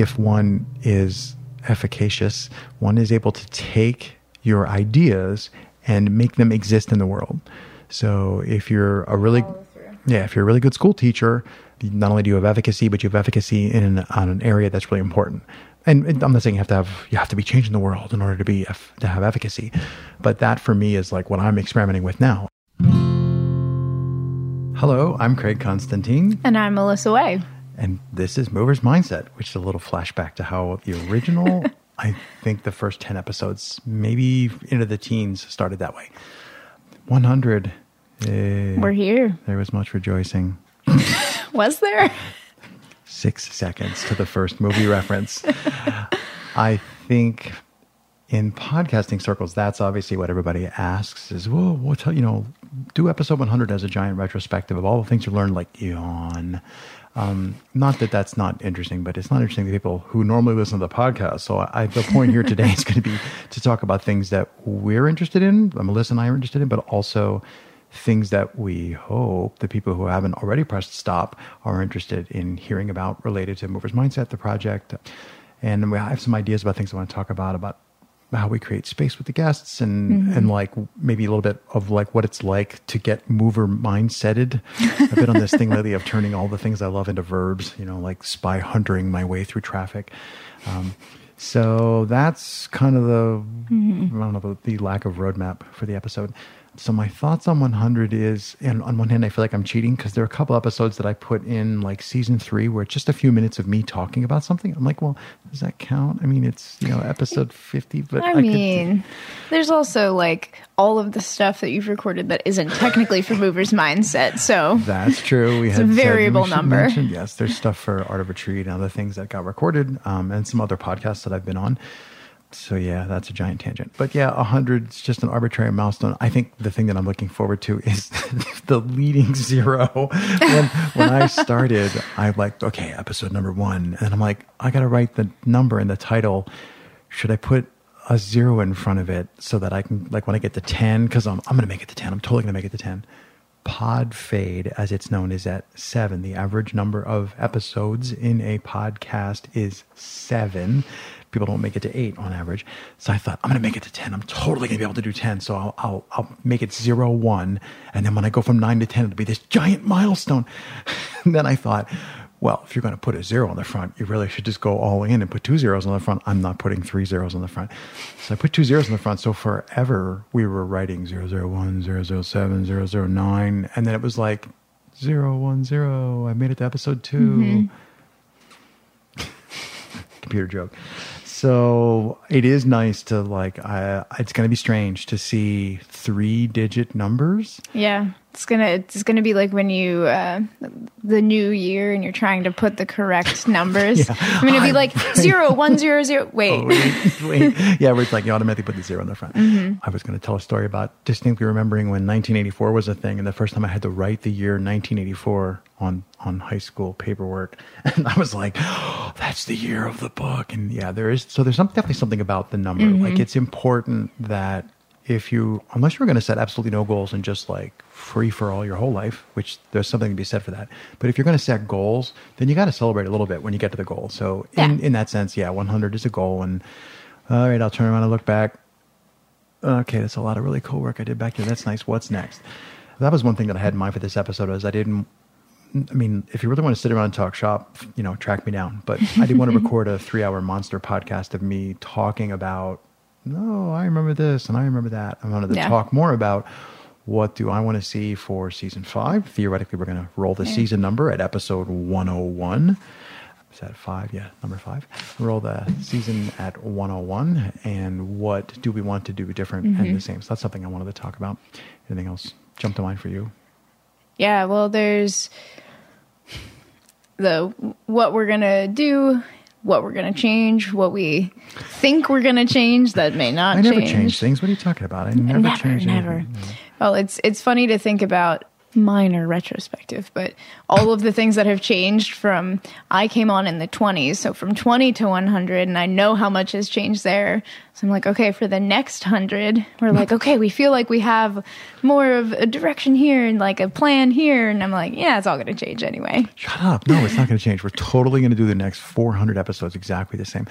if one is efficacious, one is able to take your ideas and make them exist in the world. So if you're a really yeah, if you're a really good school teacher, not only do you have efficacy, but you have efficacy in an, on an area that's really important. And, and I'm not saying you have to have you have to be changing the world in order to be to have efficacy, but that for me is like what I'm experimenting with now. Hello, I'm Craig Constantine. And I'm Melissa Way. And this is Movers Mindset, which is a little flashback to how the original, I think the first 10 episodes, maybe into the teens, started that way. 100. Eh, We're here. There was much rejoicing. was there? Six seconds to the first movie reference. I think in podcasting circles, that's obviously what everybody asks is, well, what's, you know, do episode 100 as a giant retrospective of all the things you learned, like yawn, um, not that that's not interesting, but it's not interesting to people who normally listen to the podcast. So I, the point here today is going to be to talk about things that we're interested in, Melissa and I are interested in, but also things that we hope the people who haven't already pressed stop are interested in hearing about related to Movers Mindset, the project. And I have some ideas about things I want to talk about, about how we create space with the guests and mm-hmm. and like maybe a little bit of like what it's like to get mover mindseted. I've been on this thing lately of turning all the things I love into verbs, you know, like spy hunting my way through traffic. Um, so that's kind of the mm-hmm. I don't know the, the lack of roadmap for the episode. So my thoughts on 100 is, and on one hand, I feel like I'm cheating because there are a couple episodes that I put in like season three where it's just a few minutes of me talking about something. I'm like, well, does that count? I mean, it's you know episode 50, but I, I mean, could... there's also like all of the stuff that you've recorded that isn't technically for Movers Mindset. So that's true. We it's had a variable number. yes, there's stuff for Art of Retreat and other things that got recorded, um, and some other podcasts that I've been on so yeah, that's a giant tangent. But yeah, 100 is just an arbitrary milestone. I think the thing that I'm looking forward to is the leading zero. When, when I started, I like, okay, episode number one. And I'm like, I got to write the number in the title. Should I put a zero in front of it so that I can, like when I get to 10, because I'm, I'm going to make it to 10. I'm totally going to make it to 10. Pod fade, as it's known, is at seven. The average number of episodes in a podcast is seven people don't make it to eight on average. So I thought, I'm going to make it to 10. I'm totally going to be able to do 10. So I'll, I'll, I'll make it zero, one. And then when I go from nine to 10, it'll be this giant milestone. and then I thought, well, if you're going to put a zero on the front, you really should just go all in and put two zeros on the front. I'm not putting three zeros on the front. So I put two zeros on the front. So forever we were writing 001, 007, 009. And then it was like 010. I made it to episode 2 mm-hmm. Computer joke so it is nice to like I, it's going to be strange to see three digit numbers yeah it's gonna it's gonna be like when you uh, the new year and you're trying to put the correct numbers yeah. i'm gonna be like zero one zero zero wait oh, wait, wait. yeah where it's like you automatically put the zero in the front mm-hmm. i was going to tell a story about distinctly remembering when 1984 was a thing and the first time i had to write the year 1984 on on high school paperwork, and I was like, oh, "That's the year of the book." And yeah, there is so there's some, definitely something about the number. Mm-hmm. Like it's important that if you, unless you're going to set absolutely no goals and just like free for all your whole life, which there's something to be said for that. But if you're going to set goals, then you got to celebrate a little bit when you get to the goal. So in yeah. in that sense, yeah, 100 is a goal, and all right, I'll turn around and look back. Okay, that's a lot of really cool work I did back there. That's nice. What's next? That was one thing that I had in mind for this episode was I didn't I mean, if you really want to sit around and talk shop, you know, track me down. But I did want to record a three hour monster podcast of me talking about, no, I remember this and I remember that. I wanted to yeah. talk more about what do I want to see for season five. Theoretically, we're going to roll the yeah. season number at episode 101. Is that five? Yeah, number five. Roll the season at 101. And what do we want to do different mm-hmm. and the same? So that's something I wanted to talk about. Anything else jump to mind for you? Yeah, well, there's the what we're gonna do, what we're gonna change, what we think we're gonna change that may not. I never change things. What are you talking about? I never, never change never. Anything. Well, it's it's funny to think about minor retrospective, but all of the things that have changed from I came on in the 20s, so from 20 to 100, and I know how much has changed there. So I'm like, okay, for the next 100, we're like, okay, we feel like we have more of a direction here and like a plan here. And I'm like, yeah, it's all going to change anyway. Shut up. No, it's not going to change. We're totally going to do the next 400 episodes exactly the same.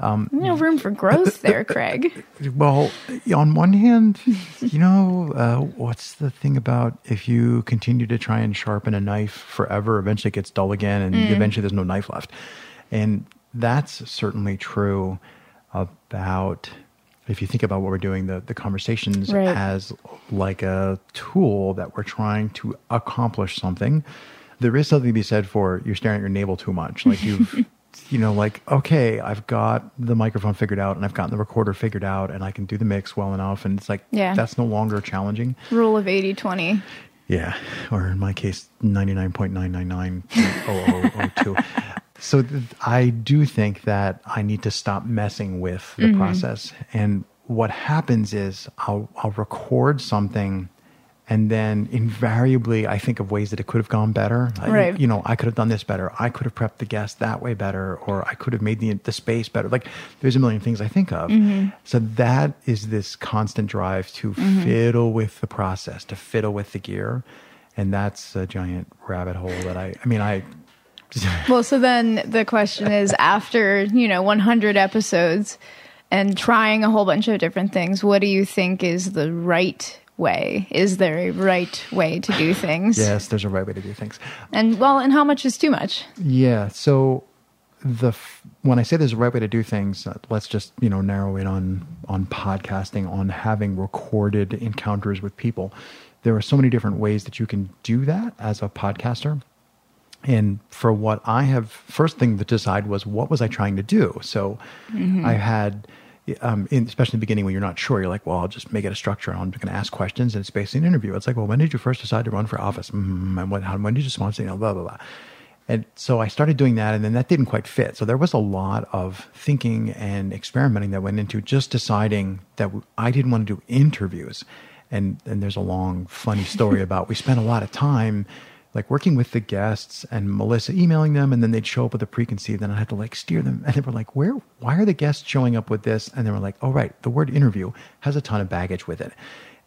Um, no room for growth there, Craig. Well, on one hand, you know, uh, what's the thing about if you continue to try and sharpen a knife forever, eventually it gets dull again, and mm. eventually there's no knife left. And that's certainly true about if you think about what we're doing, the, the conversations right. as like a tool that we're trying to accomplish something. There is something to be said for you're staring at your navel too much. Like you've you know, like, okay, I've got the microphone figured out and I've gotten the recorder figured out and I can do the mix well enough. And it's like, yeah. that's no longer challenging. Rule of 80 20. Yeah. Or in my case, 99.9990002. so th- I do think that I need to stop messing with the mm-hmm. process. And what happens is I'll, I'll record something and then invariably i think of ways that it could have gone better right. I, you know i could have done this better i could have prepped the guest that way better or i could have made the, the space better like there's a million things i think of mm-hmm. so that is this constant drive to mm-hmm. fiddle with the process to fiddle with the gear and that's a giant rabbit hole that i i mean i well so then the question is after you know 100 episodes and trying a whole bunch of different things what do you think is the right way? Is there a right way to do things? yes, there's a right way to do things. And well, and how much is too much? Yeah. So the when I say there's a right way to do things, uh, let's just you know narrow it on on podcasting, on having recorded encounters with people. There are so many different ways that you can do that as a podcaster. And for what I have, first thing to decide was what was I trying to do. So mm-hmm. I had um, in, especially in the beginning when you're not sure, you're like, well, I'll just make it a structure. and I'm going to ask questions and it's basically an interview. It's like, well, when did you first decide to run for office? Mm-hmm. And when, how, when did you sponsor? You know, blah, blah, blah. And so I started doing that, and then that didn't quite fit. So there was a lot of thinking and experimenting that went into just deciding that I didn't want to do interviews. And, and there's a long, funny story about we spent a lot of time like working with the guests and Melissa emailing them, and then they'd show up with a preconceived, and I had to like steer them. And they were like, "Where? Why are the guests showing up with this?" And they were like, "Oh, right, the word interview has a ton of baggage with it."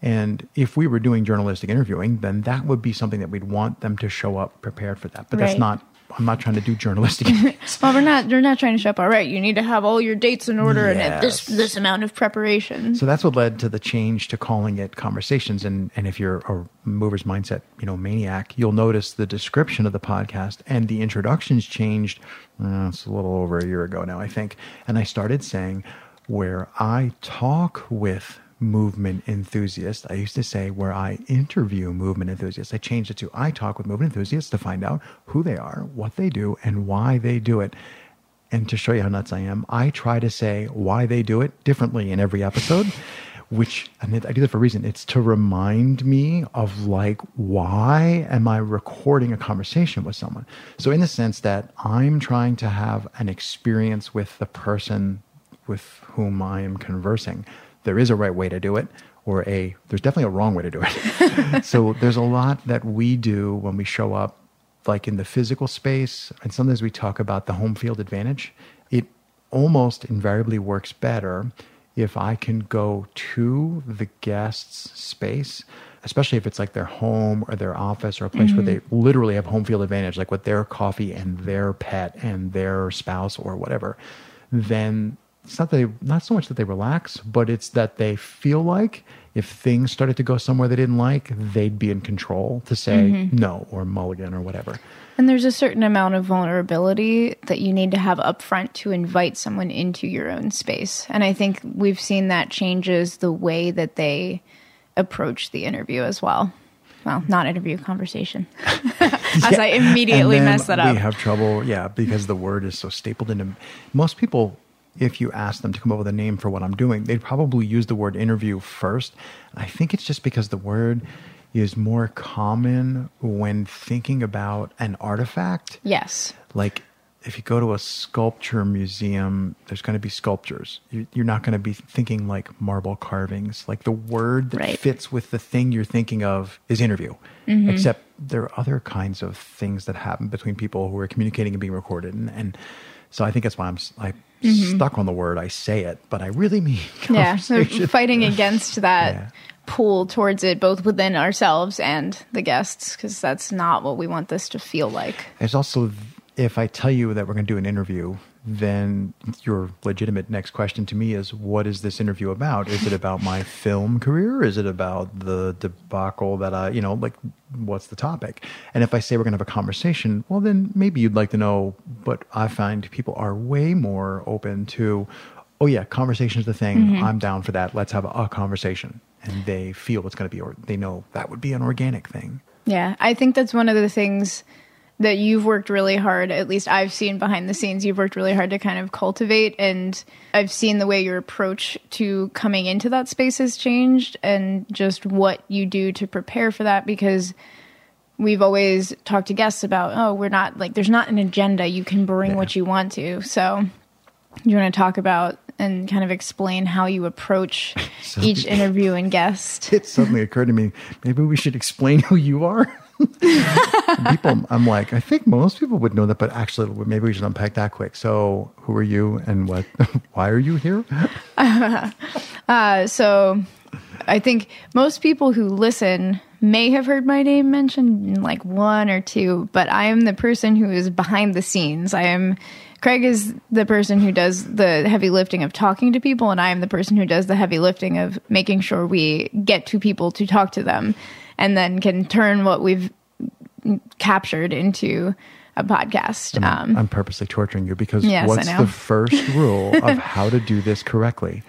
And if we were doing journalistic interviewing, then that would be something that we'd want them to show up prepared for that. But right. that's not I'm not trying to do journalistic. well, we're not. You're not trying to show up. All right, you need to have all your dates in order yes. and this this amount of preparation. So that's what led to the change to calling it conversations. And and if you're a mover's mindset, you know, maniac, you'll notice the description of the podcast and the introductions changed. Uh, it's a little over a year ago now, I think. And I started saying where I talk with movement enthusiast. I used to say where I interview movement enthusiasts. I changed it to I talk with movement enthusiasts to find out who they are, what they do, and why they do it. And to show you how nuts I am, I try to say why they do it differently in every episode. which I do that for a reason. It's to remind me of like why am I recording a conversation with someone? So in the sense that I'm trying to have an experience with the person with whom I am conversing there is a right way to do it or a there's definitely a wrong way to do it. so there's a lot that we do when we show up like in the physical space and sometimes we talk about the home field advantage. It almost invariably works better if I can go to the guest's space, especially if it's like their home or their office or a place mm-hmm. where they literally have home field advantage, like with their coffee and their pet and their spouse or whatever, then it's not that they, not so much that they relax, but it's that they feel like if things started to go somewhere they didn't like, they'd be in control to say mm-hmm. no or mulligan or whatever. And there's a certain amount of vulnerability that you need to have upfront to invite someone into your own space. And I think we've seen that changes the way that they approach the interview as well. Well, not interview, conversation. as yeah. I immediately mess that up. We have trouble, yeah, because the word is so stapled into most people if you ask them to come up with a name for what I'm doing, they'd probably use the word interview first. I think it's just because the word is more common when thinking about an artifact. Yes. Like if you go to a sculpture museum, there's going to be sculptures. You, you're not going to be thinking like marble carvings. Like the word that Right. fits with the thing you're thinking of is interview. Mm-hmm. Except there are other kinds of things that happen between people who are communicating and being recorded. And, and so I think that's why I'm I stuck on the word. I say it, but I really mean Mm-hmm. Yeah, so fighting against that Yeah. pull towards it, both within ourselves and the guests, because that's not what we want this to feel like. There's also, if I tell you that we're going to do an interview, then your legitimate next question to me is, what is this interview about? Is it about my film career? Is it about the debacle that I, you know, like, what's the topic? And if I say we're going to have a conversation, well, then maybe you'd like to know. But I find people are way more open to, oh yeah, conversation is the thing. Mm-hmm. I'm down for that. Let's have a, a conversation. And they feel it's going to be, or they know that would be an organic thing. Yeah, I think that's one of the things that you've worked really hard, at least I've seen behind the scenes, you've worked really hard to kind of cultivate. And I've seen the way your approach to coming into that space has changed and just what you do to prepare for that because we've always talked to guests about, oh, we're not like, there's not an agenda. You can bring Yeah. what you want to. So, you want to talk about and kind of explain how you approach So- each interview and guest? it suddenly occurred to me maybe we should explain who you are people i'm like i think most people would know that but actually maybe we should unpack that quick. So who are you and what why are you here? Uh, so I think most people who listen may have heard my name mentioned in like one or two, but I am the person who is behind the scenes. I am Craig is the person who does the heavy lifting of talking to people, and I am the person who does the heavy lifting of making sure we get to people to talk to them and then can turn what we've captured into a podcast. Um, i'm purposely torturing you because Yes, what's the first rule of how to do this correctly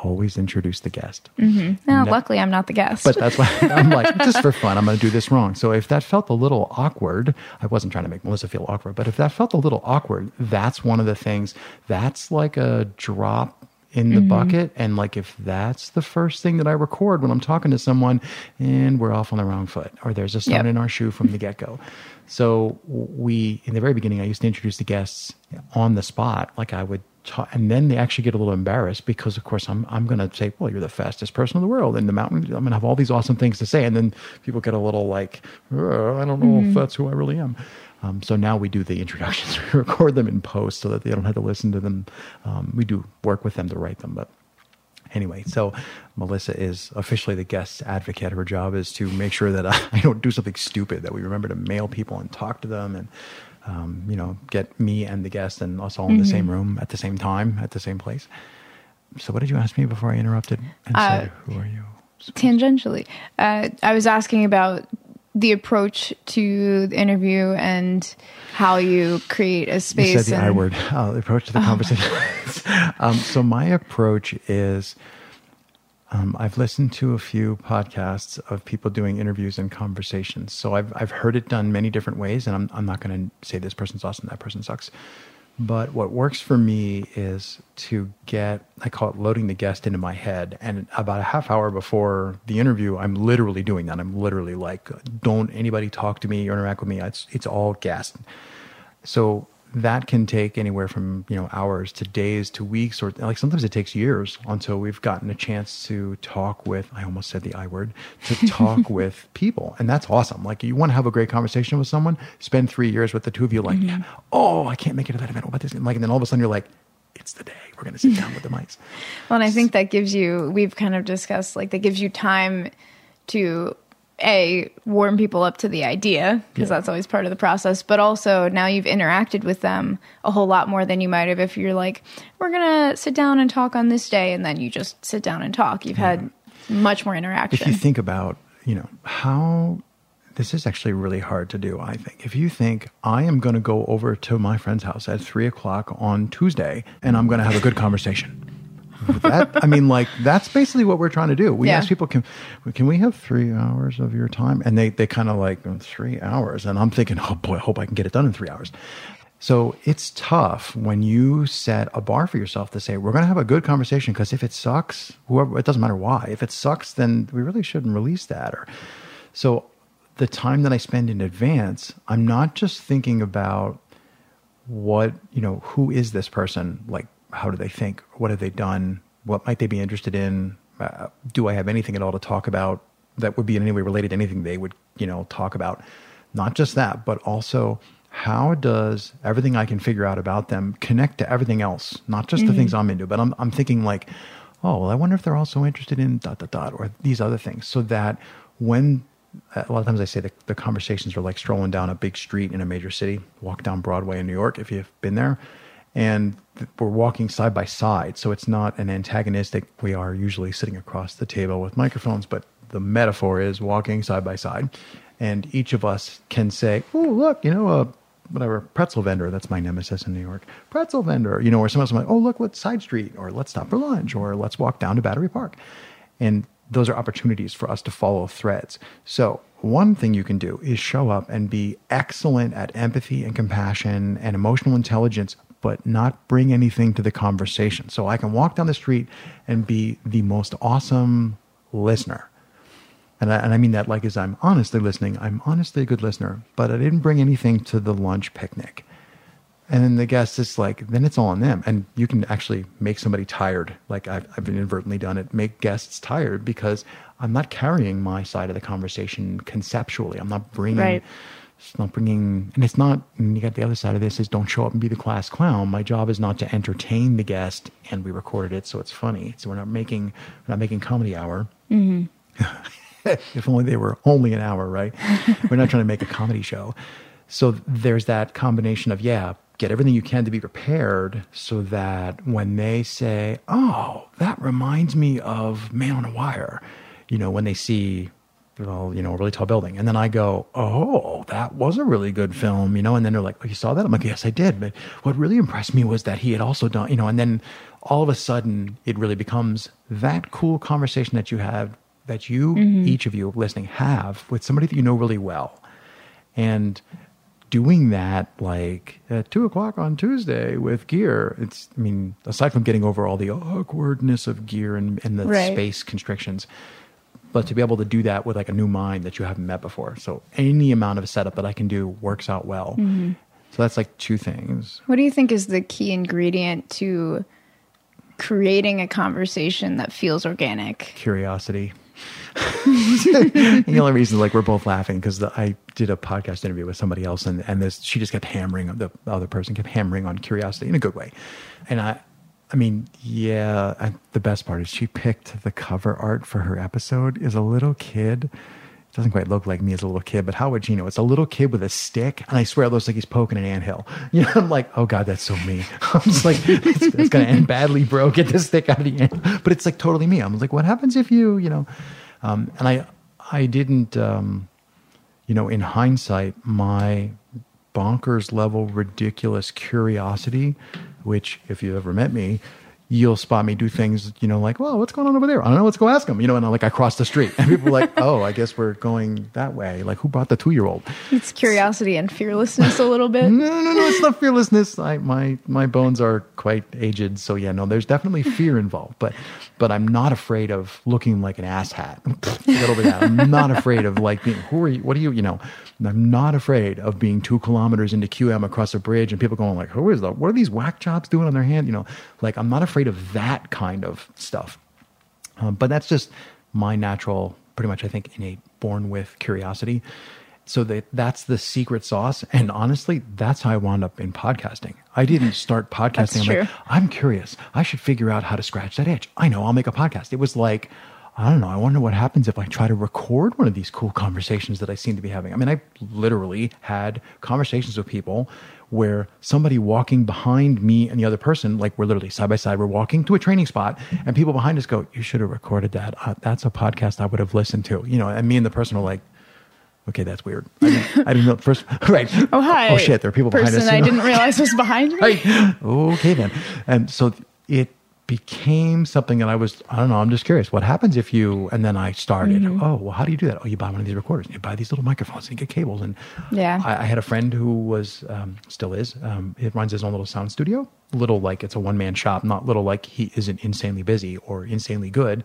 always introduce the guest well, no. luckily, I'm not the guest. But that's why I'm like, just for fun, I'm going to do this wrong. So if that felt a little awkward, I wasn't trying to make Melissa feel awkward, but if that felt a little awkward, that's one of the things, that's like a drop in the bucket. And like, if that's the first thing that I record when I'm talking to someone and we're off on the wrong foot or there's a stone Yep. in our shoe from the get go. So we, in the very beginning, I used to introduce the guests on the spot. Like I would talk, and then they actually get a little embarrassed because, of course, I'm I'm going to say, "Well, you're the fastest person in the world in the mountain." I'm going to have all these awesome things to say, and then people get a little like, "Uh, "I don't know if that's who I really am." Um, so now we do the introductions, we record them in post so that they don't have to listen to them. Um, we do work with them to write them, but anyway, so Melissa is officially the guest advocate. Her job is to make sure that I, I don't do something stupid, that we remember to mail people and talk to them and, um, you know, get me and the guest and us all in the same room at the same time, at the same place. So, what did you ask me before I interrupted and Uh, said, Who are you? tangentially uh, i was asking about the approach to the interview and how you create a space You said the I word. Uh, the approach to the conversation. um, so my approach is, um, I've listened to a few podcasts of people doing interviews and conversations. So I've I've heard it done many different ways, and I'm I'm not going to say this person's awesome, that person sucks. But what works for me is to get, I call it loading the guest into my head. And about a half hour before the interview, I'm literally doing that. I'm literally like, don't anybody talk to me or interact with me. It's, it's all guest. So that can take anywhere from you know hours to days to weeks or like sometimes it takes years until we've gotten a chance to talk with i almost said the i word to talk with people. And that's awesome. Like you want to have a great conversation with someone spend three years with the two of you like mm-hmm. oh i can't make it to that event. What about this? Like and then all of a sudden you're like it's the day. We're going to sit down with the mics. Well and i think that gives you we've kind of discussed like that gives you time to a warm people up to the idea because Yeah. that's always part of the process but also now you've interacted with them a whole lot more than you might have if you're like we're gonna sit down and talk on this day and then you just sit down and talk you've had much more interaction. if you think about you know how this is actually really hard to do i think if you think i am going to go over to my friend's house at three o'clock on tuesday and i'm going to have a good conversation that i mean like that's basically what we're trying to do we Yeah. ask people can can we have three hours of your time and they they kind of like "Oh, three hours and i'm thinking oh boy i hope i can get it done in three hours so it's tough when you set a bar for yourself to say we're going to have a good conversation because if it sucks, whoever it doesn't matter why. If it sucks, then we really shouldn't release that. Or so the time that I spend in advance, I'm not just thinking about what you know who is this person like how do they think? What have they done? What might they be interested in? Uh, do i have anything at all to talk about that would be in any way related to anything they would you know talk about? Not just that but also how does everything i can figure out about them connect to everything else? Not just the things i'm into but i'm, I'm thinking like oh well i wonder if they're also interested in dot dot dot or these other things. So that when a lot of times I say the, the conversations are like strolling down a big street in a major city, walk down Broadway in New York if you've been there. And we're walking side by side. So it's not an antagonistic, we are usually sitting across the table with microphones, but the metaphor is walking side by side. And each of us can say, oh, look, you know, a whatever pretzel vendor, that's my nemesis in New York, pretzel vendor, you know, or someone else like, oh, look, what side street, or let's stop for lunch, or let's walk down to Battery Park. And those are opportunities for us to follow threads. So, one thing you can do is show up and be excellent at empathy and compassion and emotional intelligence, but not bring anything to the conversation. So, I can walk down the street and be the most awesome listener. And I, and I mean that like as I'm honestly listening, I'm honestly a good listener, but I didn't bring anything to the lunch picnic. And then the guest is like, then it's all on them. And you can actually make somebody tired. Like I've, I've inadvertently done it, make guests tired because I'm not carrying my side of the conversation conceptually. I'm not bringing, Right. It's not bringing, and it's not, and you got the other side of this is don't show up and be the class clown. My job is not to entertain the guest and we recorded it. So it's funny. So we're not making, we're not making comedy hour. Mm-hmm. if only they were only an hour, right? We're not trying to make a comedy show. So there's that combination of, yeah, get everything you can to be prepared so that when they say, oh, that reminds me of Man on a Wire, you know, when they see, well, you know, a really tall building. And then I go, oh, that was a really good film, you know, and then they're like, oh, you saw that? I'm like, yes, I did. But what really impressed me was that he had also done, you know, and then all of a sudden it really becomes that cool conversation that you have, that you, mm-hmm. each of you listening, have with somebody that you know really well. And doing that like at two o'clock on Tuesday with gear, it's, I mean, aside from getting over all the awkwardness of gear and, and the Right. space constrictions, but to be able to do that with like a new mind that you haven't met before. So any amount of setup that I can do works out well. Mm-hmm. So that's like two things. What do you think is the key ingredient to creating a conversation that feels organic? Curiosity. the only reason like we're both laughing because I did a podcast interview with somebody else and, and this she just kept hammering the other person kept hammering on curiosity in a good way. And I I mean, yeah, I, the best part is she picked the cover art for her episode is a little kid. It doesn't quite look like me as a little kid, but how would you know? It's a little kid with a stick, and I swear it looks like he's poking an anthill. You know, I'm like, oh god, that's so me. I'm just like, it's, it's gonna end badly, bro. Get this stick out of the ant. But it's like totally me. I'm like, what happens if you, you know? Um, and I, I didn't, um, you know, in hindsight, my bonkers level ridiculous curiosity, which if you've ever met me, you'll spot me do things, you know, like, well, what's going on over there? I don't know. Let's go ask them. You know, and I'm like, I cross the street and people are like, oh, I guess we're going that way. Like who brought the two year old? It's curiosity and fearlessness a little bit. No, no, no, it's not fearlessness. I, my, my bones are quite aged. So yeah, no, there's definitely fear involved, but, but I'm not afraid of looking like an asshat. Over that. I'm not afraid of like being, who are you? What are you, you know, I'm not afraid of being two kilometers into QM across a bridge and people going like, who is that? What are these whack jobs doing on their hand? You know, like I'm not afraid of that kind of stuff. Um, but that's just my natural, pretty much, I think, innate, born with curiosity. So that that's the secret sauce. And honestly, that's how I wound up in podcasting. I didn't start podcasting. I'm like. I'm curious. I should figure out how to scratch that itch. I know I'll make a podcast. It was like, I don't know. I wonder what happens if I try to record one of these cool conversations that I seem to be having. I mean, I literally had conversations with people where somebody walking behind me and the other person, like we're literally side by side, we're walking to a training spot, and people behind us go, "You should have recorded that. Uh, that's a podcast I would have listened to." You know, and me and the person are like, "Okay, that's weird." I didn't, I didn't know first. Right. Oh hi. Oh shit! There are people behind person us. I know? didn't realize was behind me. right. Okay then. And so it became something that I was, I don't know, I'm just curious. What happens if you, and then I started, Mm-hmm. oh, well, how do you do that? Oh, you buy one of these recorders, and you buy these little microphones, and you get cables. And Yeah. I, I had a friend who was, um, still is, um, it runs his own little sound studio, little like it's a one man shop, not little like he isn't insanely busy or insanely good.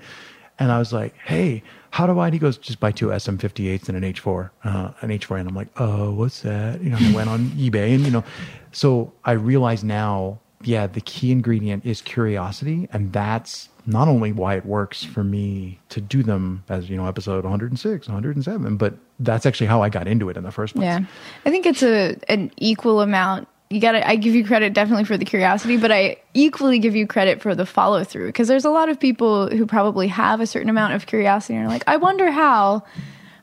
And I was like, hey, how do I? And he goes, just buy two SM58s and an H4, uh, an H4. And I'm like, oh, what's that? You know, I went on eBay and, you know, so I realize now, yeah, the key ingredient is curiosity. And that's not only why it works for me to do them as, you know, episode 106, 107, but that's actually how I got into it in the first place. Yeah. I think it's a an equal amount. You got to I give you credit definitely for the curiosity, but I equally give you credit for the follow through because there's a lot of people who probably have a certain amount of curiosity and are like, "I wonder how."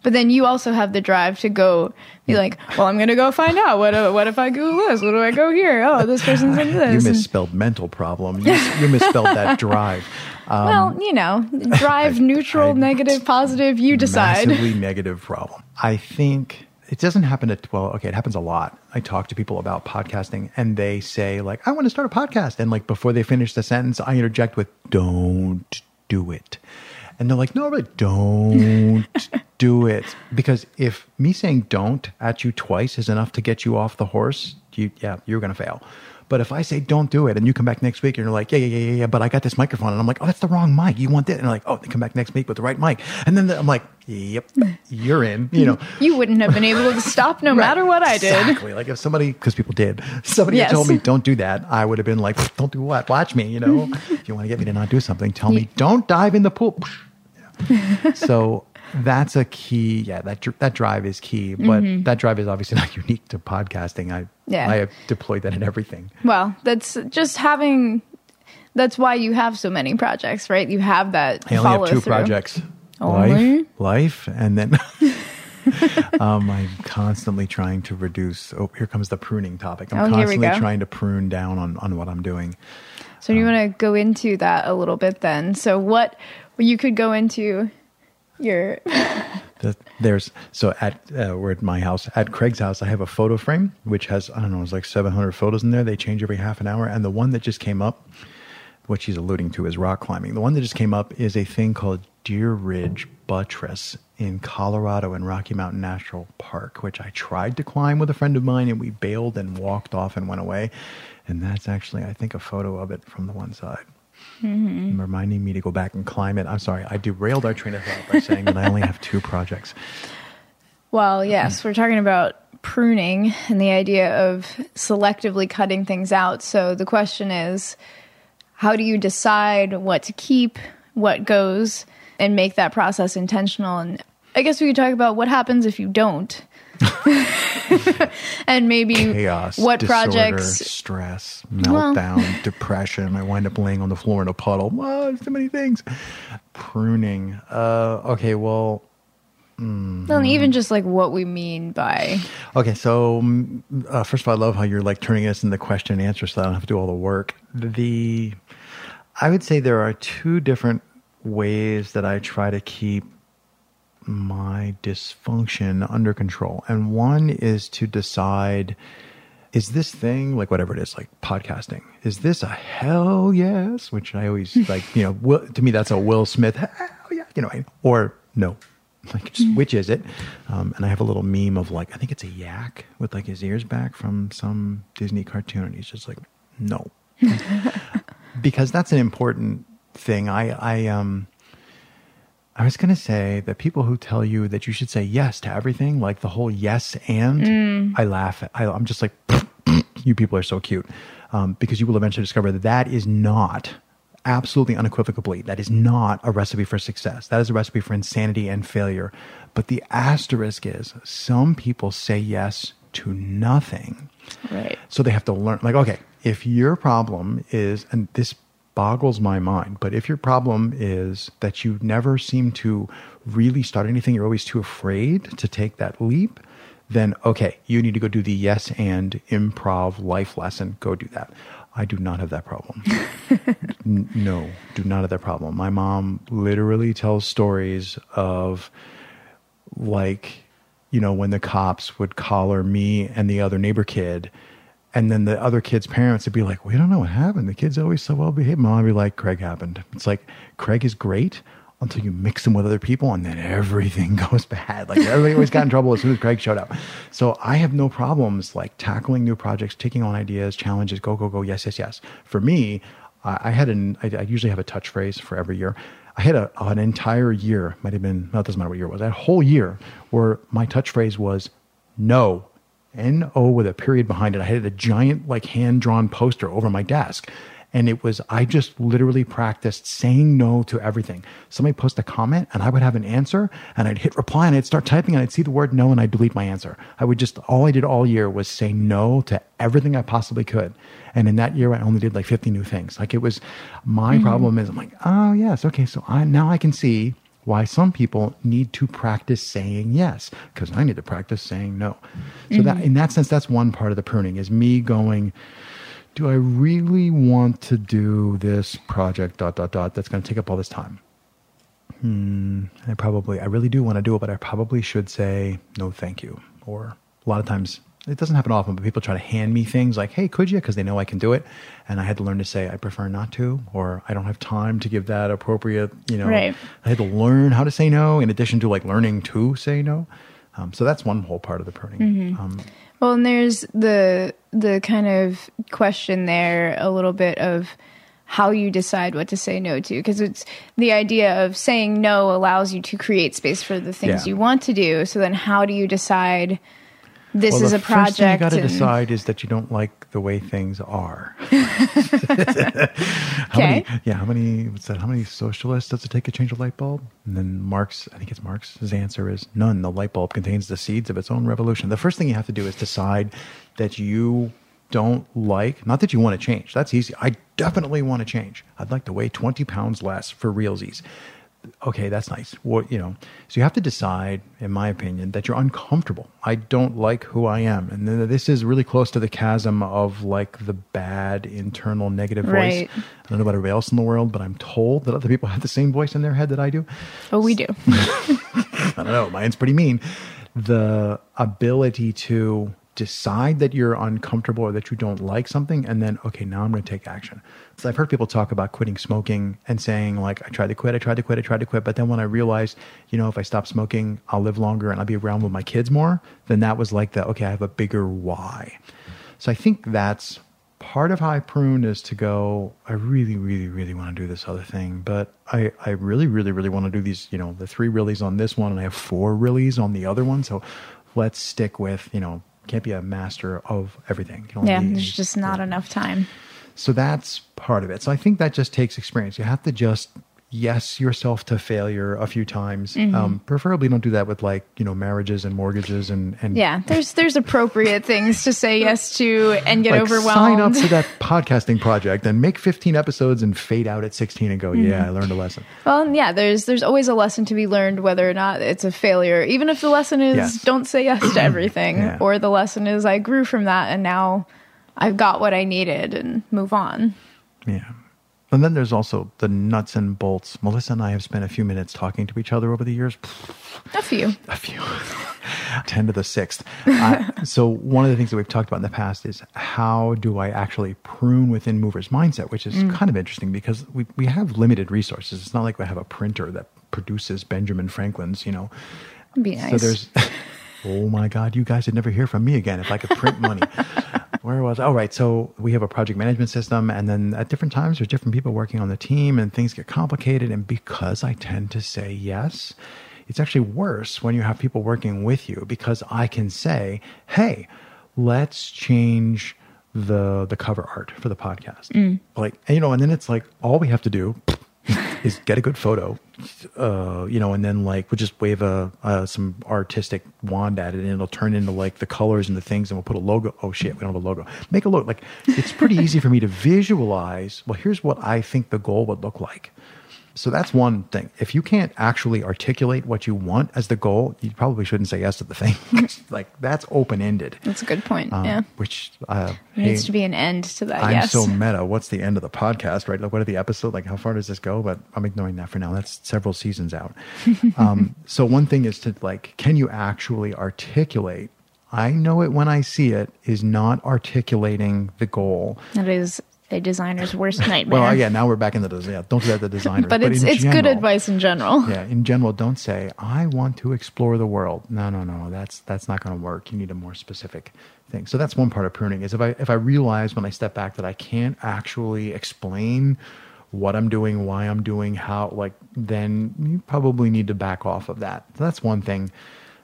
But then you also have the drive to go be like, "Well, I'm going to go find out. What uh, what if I Google this? What do I go here? Oh, this person's in this." You misspelled mental problem. You, you misspelled that drive. Um, well, you know, drive neutral, I- negative, positive, you decide. Massively negative problem. I think it doesn't happen at well, okay, it happens a lot. I talk to people about podcasting and they say like, I want to start a podcast. And like before they finish the sentence, I interject with, don't do it. And they're like, no, really, don't do it. Because if me saying don't at you twice is enough to get you off the horse, you, yeah, you're going to fail. But if I say don't do it and you come back next week and you're like, yeah, yeah, yeah, yeah, yeah, but I got this microphone and I'm like, oh, that's the wrong mic. You want this? And they're like, oh, they come back next week with the right mic. And then I'm like, yep, you're in, you know. You wouldn't have been able to stop no matter what I did. Exactly. Like if somebody, because people did, somebody Yes. told me don't do that, I would have been like, don't do what? Watch me. You know, if you want to get me to not do something, tell me don't dive in the pool. So that's a key. Yeah, that that drive is key, but that drive is obviously not unique to podcasting. I Yeah. I have deployed that in everything. Well, that's just having. That's why you have so many projects, right? You have that I only have two through. projects. Only? Life, life, and then um, I'm constantly trying to reduce. Oh, here comes the pruning topic. I'm Oh, constantly trying to prune down on, on what I'm doing. So you want to go into that a little bit then? So what you could go into your The, there's so at uh, we're at my house at Craig's house. I have a photo frame which has I don't know, it's like 700 photos in there. They change every half an hour, and the one that just came up, what she's alluding to is rock climbing. The one that just came up is a thing called Deer Ridge Buttress in Colorado in Rocky Mountain National Park, which I tried to climb with a friend of mine, and we bailed and walked off and went away. And that's actually, I think, a photo of it from the one side. Mm-hmm. Reminding me to go back and climb it. I'm sorry, I derailed our train of thought by saying that I only have two projects. Well, yes, we're talking about pruning and the idea of selectively cutting things out. So the question is how do you decide what to keep, what goes, and make that process intentional? And I guess we could talk about what happens if you don't. and maybe chaos, what disorder, projects stress, meltdown, depression. I wind up laying on the floor in a puddle. Oh, there's too many things. Pruning. Uh, okay, well, and even just like what we mean by okay. So mm, uh, first of all, I love how you're like turning this into question and answer, so I don't have to do all the work. The I would say there are two different ways that I try to keep my dysfunction under control. And one is to decide is this thing, like whatever it is, like podcasting, is this a hell yes? Which I always like, you know, will, to me, that's a Will Smith, hell yeah, you know, or no. Like, just, which is it? Um, and I have a little meme of like, I think it's a yak with like his ears back from some Disney cartoon. And he's just like, no. because that's an important thing. I, I, um, I was going to say that people who tell you that you should say yes to everything, like the whole yes and, I laugh. I, I'm just like, you people are so cute. Um, because you will eventually discover that that is not, absolutely unequivocally, that is not a recipe for success. That is a recipe for insanity and failure. But the asterisk is some people say yes to nothing. right. So they have to learn, like, okay, if your problem is, and this boggles my mind, but if your problem is that you never seem to really start anything, you're always too afraid to take that leap, then okay, you need to go do the yes and improv life lesson. Go do that. I do not have that problem. No, do not have that problem. My mom literally tells stories of like you know when the cops would collar me and the other neighbor kid and then the other kid's parents would be like we don't know what happened. The kid's always so well behaved. Mom would be like craig happened. It's like craig is great until you mix him with other people and then everything goes bad. Like everybody always got in trouble as soon as craig showed up. So i have no problems like tackling new projects taking on ideas challenges go go go yes yes yes. For me I had an. I, I usually have a touch phrase for every year. I had a, an entire year, might have been, no, it doesn't matter what year it was, that whole year where my touch phrase was no, N O with a period behind it. I had a giant, like hand drawn poster over my desk. And it was, I just literally practiced saying no to everything. Somebody post a comment and I would have an answer and I'd hit reply and I'd start typing and I'd see the word no and I'd delete my answer. I would just, all I did all year was say no to everything I possibly could. And in that year, I only did like 50 new things. Like it was, my mm-hmm. problem is I'm like, oh, yes, okay. So I, now I can see why some people need to practice saying yes because I need to practice saying no. So that in that sense, that's one part of the pruning is me going, do I really want to do this project dot dot dot that's going to take up all this time? Hmm, I probably I really do want to do it, but I probably should say no, thank you. Or a lot of times it doesn't happen often, but people try to hand me things like, "Hey, could you?" because they know I can do it, and I had to learn to say I prefer not to, or I don't have time to give that appropriate. You know, Right. I had to learn how to say no in addition to like learning to say no. Um, so that's one whole part of the pruning. Um, Well, and there's the the kind of question there a little bit of how you decide what to say no to because it's the idea of saying no allows you to create space for the things Yeah. you want to do. So then how do you decide this well, is the a first thing you got to decide is that you don't like the way things are. How many, Okay. yeah, how many? What's that? How many socialists does it take to change a light bulb? And then Marx, I think it's Marx. His answer is none. The light bulb contains the seeds of its own revolution. The first thing you have to do is decide that you don't like. Not that you want to change. That's easy. I definitely want to change. I'd like to weigh twenty pounds less for realsies. Okay, that's nice. What you know, so you have to decide, in my opinion, that you're uncomfortable. I don't like who I am, and then this is really close to the chasm of like the bad internal negative voice. Right. I don't know about everybody else in the world, but I'm told that other people have the same voice in their head that I do. Oh, we do. I don't know. Mine's pretty mean. The ability to decide that you're uncomfortable or that you don't like something, and then, okay, now I'm going to take action. So I've heard people talk about quitting smoking and saying, like, I tried to quit, I tried to quit, I tried to quit. But then when I realized, you know, if I stop smoking, I'll live longer and I'll be around with my kids more, then that was like the, okay, I have a bigger why. So I think that's part of how I prune is to go, I really, really, really want to do this other thing, but I, I really, really, really want to do these, you know, the three reallys on this one and I have four reallys on the other one. So let's stick with, you know, can't be a master of everything. Yeah, be- there's just not enough time. so that's part of it. So I think that just takes experience. You have to just yes yourself to failure a few times. Mm-hmm. Um, preferably don't do that with like, you know, marriages and mortgages and, and Yeah, there's there's appropriate things to say yes to and get like overwhelmed. sign up for that podcasting project and make 15 episodes and fade out at 16 and go, Mm-hmm. yeah, I learned a lesson. Well, yeah, there's there's always a lesson to be learned, whether or not it's a failure. Even if the lesson is Yes. don't say yes to everything, Yeah. or the lesson is I grew from that and now I've got what I needed and move on. Yeah. And then there's also the nuts and bolts. Melissa and I have spent a few minutes talking to each other over the years. A few. a few 10 to the sixth uh, so one of the things that we've talked about in the past is how do i actually prune within movers mindset which is kind of interesting because we, we have limited resources it's not like we have a printer that produces benjamin franklin's you know be nice. so there's oh my god you guys would never hear from me again if i could print money where was I? oh right so we have a project management system and then at different times there's different people working on the team and things get complicated and because i tend to say yes it's actually worse when you have people working with you because i can say hey let's change the the cover art for the podcast mm. like and, you know and then it's like all we have to do is get a good photo, uh, you know, and then like we'll just wave a uh, some artistic wand at it, and it'll turn into like the colors and the things, and we'll put a logo. Oh shit, we don't have a logo. Make a logo. Like it's pretty easy for me to visualize. Well, here's what I think the goal would look like. So that's one thing. If you can't actually articulate what you want as the goal, you probably shouldn't say yes to the thing. like that's open ended. That's a good point. Um, yeah. Which uh, There needs hey, to be an end to that, I'm yes. so meta. What's the end of the podcast, right? Like, what are the episode? Like, how far does this go? But I'm ignoring that for now. That's several seasons out. um, so one thing is to like, can you actually articulate? I know it when I see it. Is not articulating the goal. that is a designer's worst nightmare. Well, yeah. Now we're back into the yeah. Don't do that to designers. but it's in it's good advice in general. yeah in general don't say i want to explore the world no no no that's that's not going to work you need a more specific thing so that's one part of pruning is if i if i realize when i step back that i can't actually explain what I'm doing, why I'm doing, how, like, then you probably need to back off of that. So that's one thing.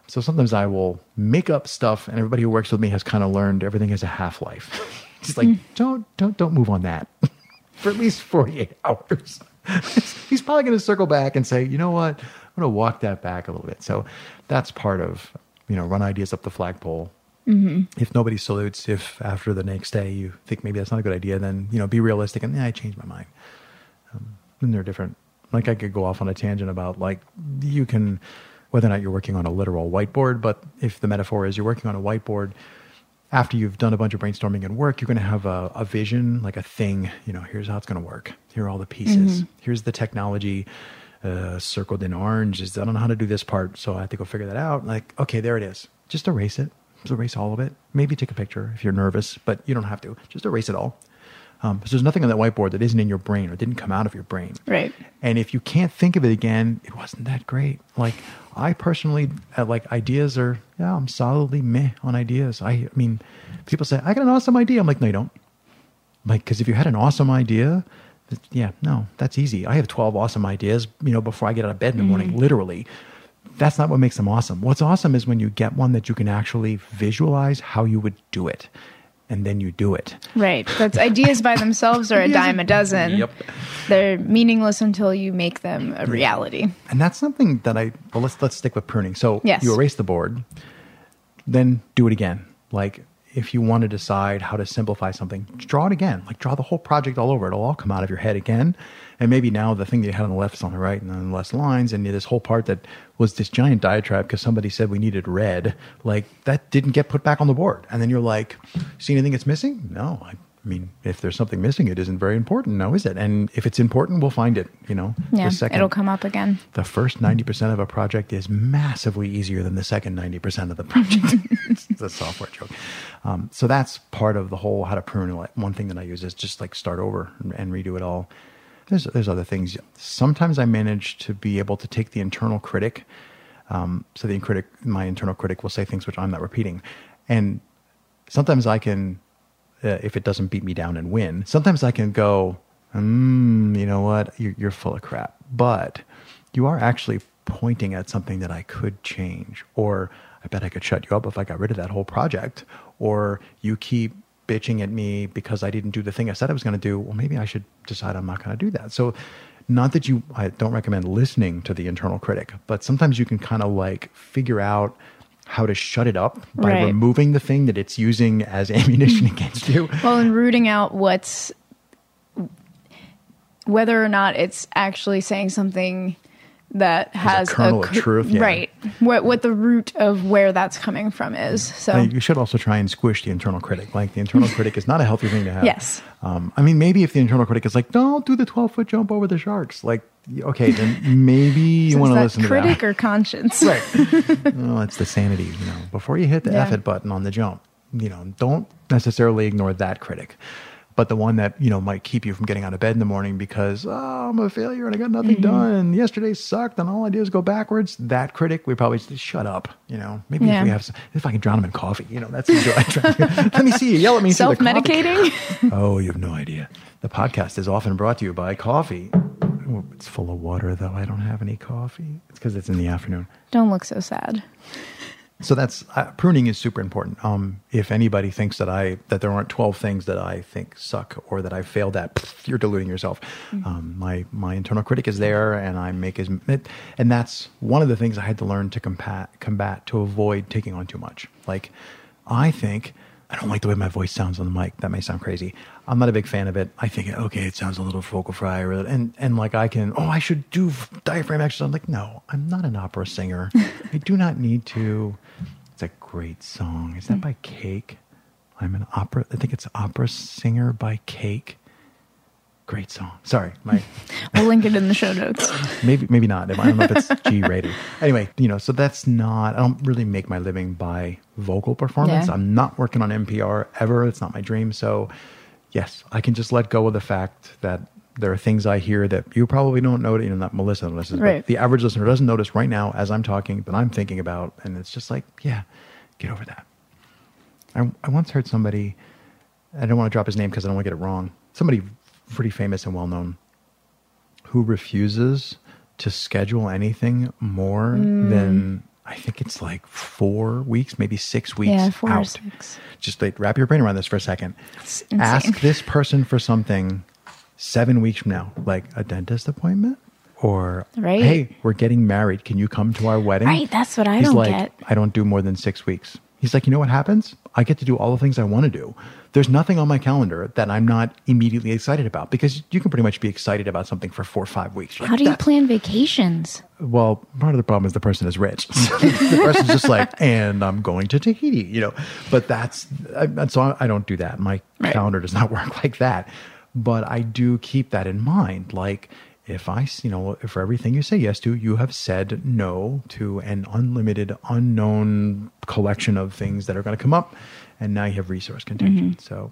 So sometimes I will make up stuff, and everybody who works with me has kind of learned everything has a half life. It's like don't don't don't move on that for at least 48 hours. He's probably going to circle back and say, you know what, I'm going to walk that back a little bit. So that's part of you know run ideas up the flagpole. If nobody salutes, if after the next day you think maybe that's not a good idea, then you know be realistic and yeah, I changed my mind. Um, and they're different. Like I could go off on a tangent about like you can whether or not you're working on a literal whiteboard, but if the metaphor is you're working on a whiteboard, after you've done a bunch of brainstorming and work, you're going to have a, a vision, like a thing. You know, here's how it's going to work. Here are all the pieces. Here's the technology uh, circled in orange. Is I don't know how to do this part, so I have to go figure that out. Like, okay, there it is. Just erase it. Just erase all of it. Maybe take a picture if you're nervous, but you don't have to. Just erase it all. Um, because there's nothing on that whiteboard that isn't in your brain or didn't come out of your brain. Right. And if you can't think of it again, it wasn't that great. Like I personally uh, like ideas are yeah, I'm solidly meh on ideas. I, I mean, people say I got an awesome idea. I'm like, no, you don't. Like, because if you had an awesome idea, yeah, no, that's easy. I have 12 awesome ideas, you know, before I get out of bed in the morning, literally. That's not what makes them awesome. What's awesome is when you get one that you can actually visualize how you would do it, and then you do it. Right. That's ideas by themselves are a dime a dozen. Yep. They're meaningless until you make them a reality. And that's something that I well let's let's stick with pruning. So Yes. you erase the board, then do it again. Like if you want to decide how to simplify something, draw it again. Like draw the whole project all over. It'll all come out of your head again. And maybe now the thing that you had on the left is on the right and then less lines. And this whole part that was this giant diatribe because somebody said we needed red, like that didn't get put back on the board. And then you're like, see anything that's missing? No. I, I mean, if there's something missing, it isn't very important now, is it? And if it's important, we'll find it, you know, Yeah. the second It'll come up again. the first 90% of a project is massively easier than the second 90% of the project. it's a software joke. Um, so that's part of the whole how to prune. Like, One thing that I use is just like start over and, and redo it all. There's, there's other things. Sometimes I manage to be able to take the internal critic. Um, so the critic, my internal critic will say things which I'm not repeating. And sometimes I can, uh, if it doesn't beat me down and win, sometimes I can go, mm, you know what, you're, you're full of crap. But you are actually pointing at something that I could change, or I bet I could shut you up if I got rid of that whole project, or you keep bitching at me because I didn't do the thing I said I was going to do. Well, maybe I should decide I'm not going to do that. So, not that you, I don't recommend listening to the internal critic, but sometimes you can kind of like figure out how to shut it up by Right. removing the thing that it's using as ammunition against you. Well, and rooting out what's whether or not it's actually saying something that has kernel of cr- truth, yeah. right? What what the root of where that's coming from is. So Uh, you should also try and squish the internal critic. Like the internal critic is not a healthy thing to have. Yes. Um, I mean, maybe if the internal critic is like, "Don't do the twelve foot jump over the sharks," like, okay, then maybe you want to listen to critic or conscience? right. well, it's the sanity. You know, before you hit the Yeah. F it button on the jump, you know, don't necessarily ignore that critic. But the one that you know might keep you from getting out of bed in the morning because oh, I'm a failure and I got nothing Mm-hmm. done yesterday sucked and all I do is go backwards. That critic, we probably just shut up. You know, maybe if we have, some, if I can drown him in coffee, you know, that's. Let me see you yell at me. Self medicating. Oh, you have no idea. The podcast is often brought to you by coffee. It's full of water, though. I don't have any coffee. It's because it's in the afternoon. Don't look so sad. So that's uh, pruning is super important. Um, if anybody thinks that I that there aren't twelve things that I think suck or that I failed at, pff, you're deluding yourself. Um, my my internal critic is there, and I make as it, and that's one of the things I had to learn to combat combat to avoid taking on too much. Like, I think I don't like the way my voice sounds on the mic. That may sound crazy. I'm not a big fan of it. I think okay, it sounds a little vocal fry, or, and and like I can oh I should do diaphragm exercise. I'm like no, I'm not an opera singer. I do not need to. Great song. Is that mm. by Cake? I'm an opera. I think it's opera singer by Cake. Great song. Sorry, my We'll link it in the show notes. maybe maybe not. I don't know if it's G rated. Anyway, you know, so that's not. I don't really make my living by vocal performance. Yeah. I'm not working on NPR ever. It's not my dream. So, yes, I can just let go of the fact that there are things I hear that you probably don't know. You know, not Melissa listens, Right. but the average listener doesn't notice right now as I'm talking that I'm thinking about, and it's just like, yeah, get over that. I, I once heard somebody. I don't want to drop his name because I don't want to get it wrong. Somebody pretty famous and well known who refuses to schedule anything more Mm. than I think it's like four weeks, maybe six weeks Yeah, four or out. six. Just like wrap your brain around this for a second. Ask this person for something seven weeks from now, like a dentist appointment, or Right. hey, we're getting married. Can you come to our wedding? Right, that's what I He's don't like, get. I don't do more than six weeks. He's like, you know what happens? I get to do all the things I want to do. There's nothing on my calendar that I'm not immediately excited about because you can pretty much be excited about something for four or five weeks. You're How like, do you plan vacations? well, part of the problem is the person is rich. the person's just like, and I'm going to Tahiti, you know. But that's I, so I, I don't do that. My Right. calendar does not work like that. But I do keep that in mind. Like if I, you know, if for everything you say yes to, you have said no to an unlimited, unknown collection of things that are going to come up, and now you have resource contention. Mm-hmm. So.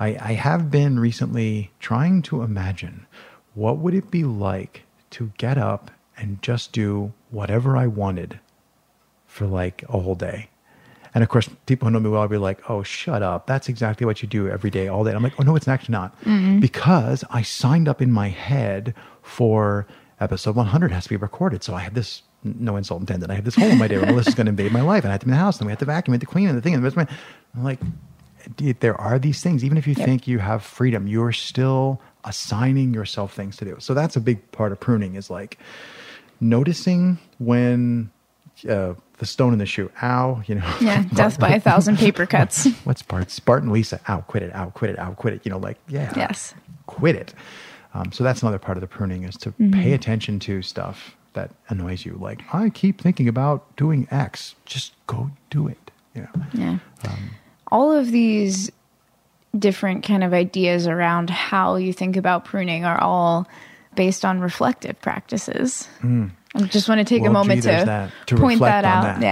I, I have been recently trying to imagine what would it be like to get up and just do whatever I wanted for like a whole day. And of course, people who know me well will be like, oh, shut up. That's exactly what you do every day, all day. I'm like, oh, no, it's actually not. Mm-hmm. Because I signed up in my head for episode 100 has to be recorded. So I had this, no insult intended, I had this hole in my day where Melissa's going to invade my life. And I had to be in the house and we had to vacuum and to clean and the thing. And the I'm like, there are these things. Even if you Yep. think you have freedom, you're still assigning yourself things to do. So that's a big part of pruning is like noticing when uh, the stone in the shoe, ow, you know. Yeah, death by a thousand paper cuts. What's part? Spartan Lisa, ow, quit it, ow, quit it, ow, quit it. You know, like, yeah, Yes. quit it. Um, so that's another part of the pruning is to Mm-hmm. pay attention to stuff that annoys you. Like, I keep thinking about doing X. Just go do it. You know. Yeah. All of these different kind of ideas around how you think about pruning are all based on reflective practices. I just want to take Well, a moment gee, to, that. To point that out. that.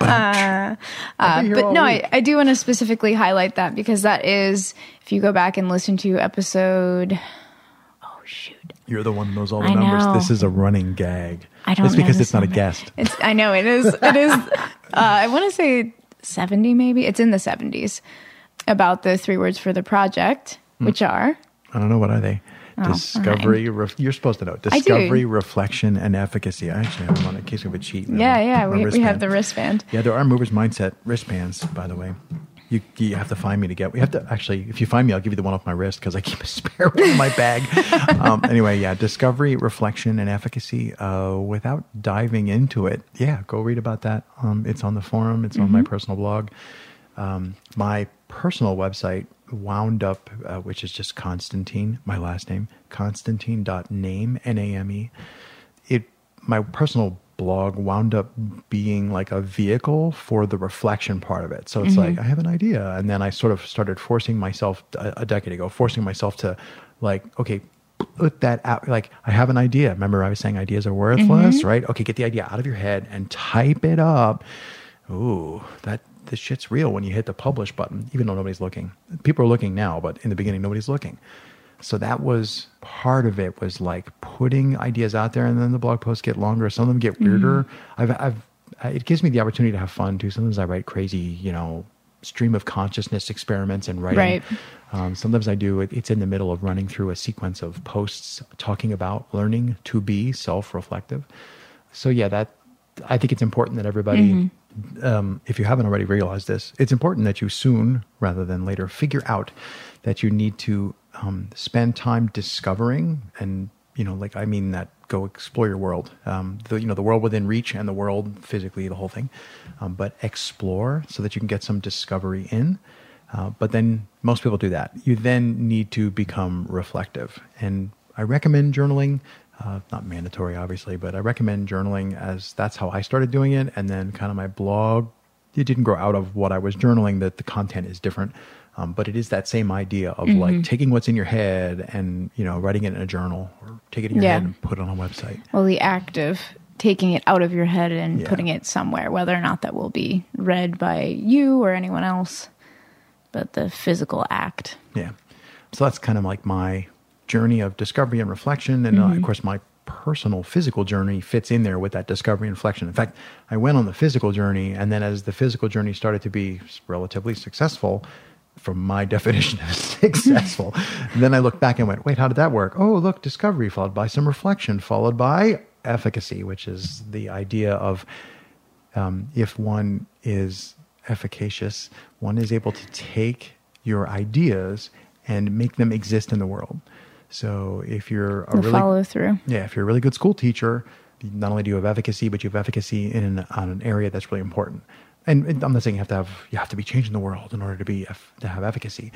Yeah. Uh, here but no. I, I do want to specifically highlight that because that is, if you go back and listen to episode, You're the one who knows all the I numbers. know. This is a running gag. I don't know. It's because it's not a guest. It's I know it is it is uh, I want to say 70 maybe. It's in the 70s about the three words for the project, Hmm. which are I don't know what are they. Oh, Discovery. Ref, you're supposed to know. Discovery, reflection, and efficacy. I actually have them on in case of a cheat. Yeah, yeah, we, we have the wristband. Yeah, there are movers mindset wristbands, by the way. You, you have to find me to get. We have to actually. If you find me, I'll give you the one off my wrist because I keep a spare one in my bag. um, anyway, yeah, discovery, reflection, and efficacy. Uh, without diving into it, yeah, go read about that. Um, it's on the forum. It's on my personal blog. Um, my personal website wound up, uh, which is just Constantine, my last name, Constantine.name, N A M E it my personal blog wound up being like a vehicle for the reflection part of it. So it's mm-hmm. like I have an idea, and then I sort of started forcing myself a, a decade ago, forcing myself to like, okay, put that out. Like I have an idea. Remember, I was saying ideas are worthless, mm-hmm. right? Okay, get the idea out of your head and type it up. Ooh, that this shit's real when you hit the publish button, even though nobody's looking. People are looking now, but in the beginning, nobody's looking. So that was part of it was like putting ideas out there, and then the blog posts get longer. Some of them get weirder. I've, I've, it gives me the opportunity to have fun too. Sometimes I write crazy, you know, stream of consciousness experiments and writing. Right. Um, sometimes I do it. It's in the middle of running through a sequence of posts talking about learning to be self-reflective. So yeah, that I think it's important that everybody, um, if you haven't already realized this, it's important that you soon rather than later figure out that you need to um, spend time discovering and you know, like I mean that go explore your world, um, the you know the world within reach and the world physically, the whole thing, um, but explore so that you can get some discovery in. Uh, but then most people do that. You then need to become reflective. And I recommend journaling, uh, not mandatory, obviously, but I recommend journaling as that's how I started doing it. And then kind of my blog, it didn't grow out of what I was journaling, that the content is different. Um, but it is that same idea of like taking what's in your head and, you know, writing it in a journal or take it in your Yeah. head and put it on a website. Well, the act of taking it out of your head and Yeah. putting it somewhere, whether or not that will be read by you or anyone else, but the physical act. Yeah. So that's kind of like my journey of discovery and reflection. And uh, of course, my personal physical journey fits in there with that discovery and reflection. In fact, I went on the physical journey. And then as the physical journey started to be relatively successful, from my definition of successful. then I looked back and went, wait, how did that work? Oh, look, discovery followed by some reflection, followed by efficacy, which is the idea of um, if one is efficacious, one is able to take your ideas and make them exist in the world. So if you're a The really follow through. yeah, if you're a really good school teacher, not only do you have efficacy, but you have efficacy in an, on an area that's really important. And, I'm not saying you have to have you have to be changing the world in order to be to have efficacy,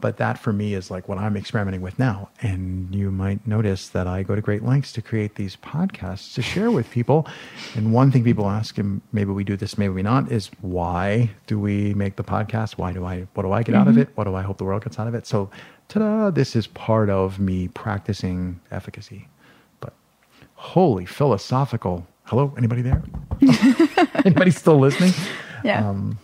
but that for me is like what I'm experimenting with now. And you might notice that I go to great lengths to create these podcasts to share with people. And one thing people ask, and maybe we do this, maybe we not, is why do we make the podcast? Why do I? What do I get out of mm-hmm. it? What do I hope the world gets out of it? So, ta-da! This is part of me practicing efficacy. But holy philosophical. Hello, anybody there? anybody still listening? Yeah. Um,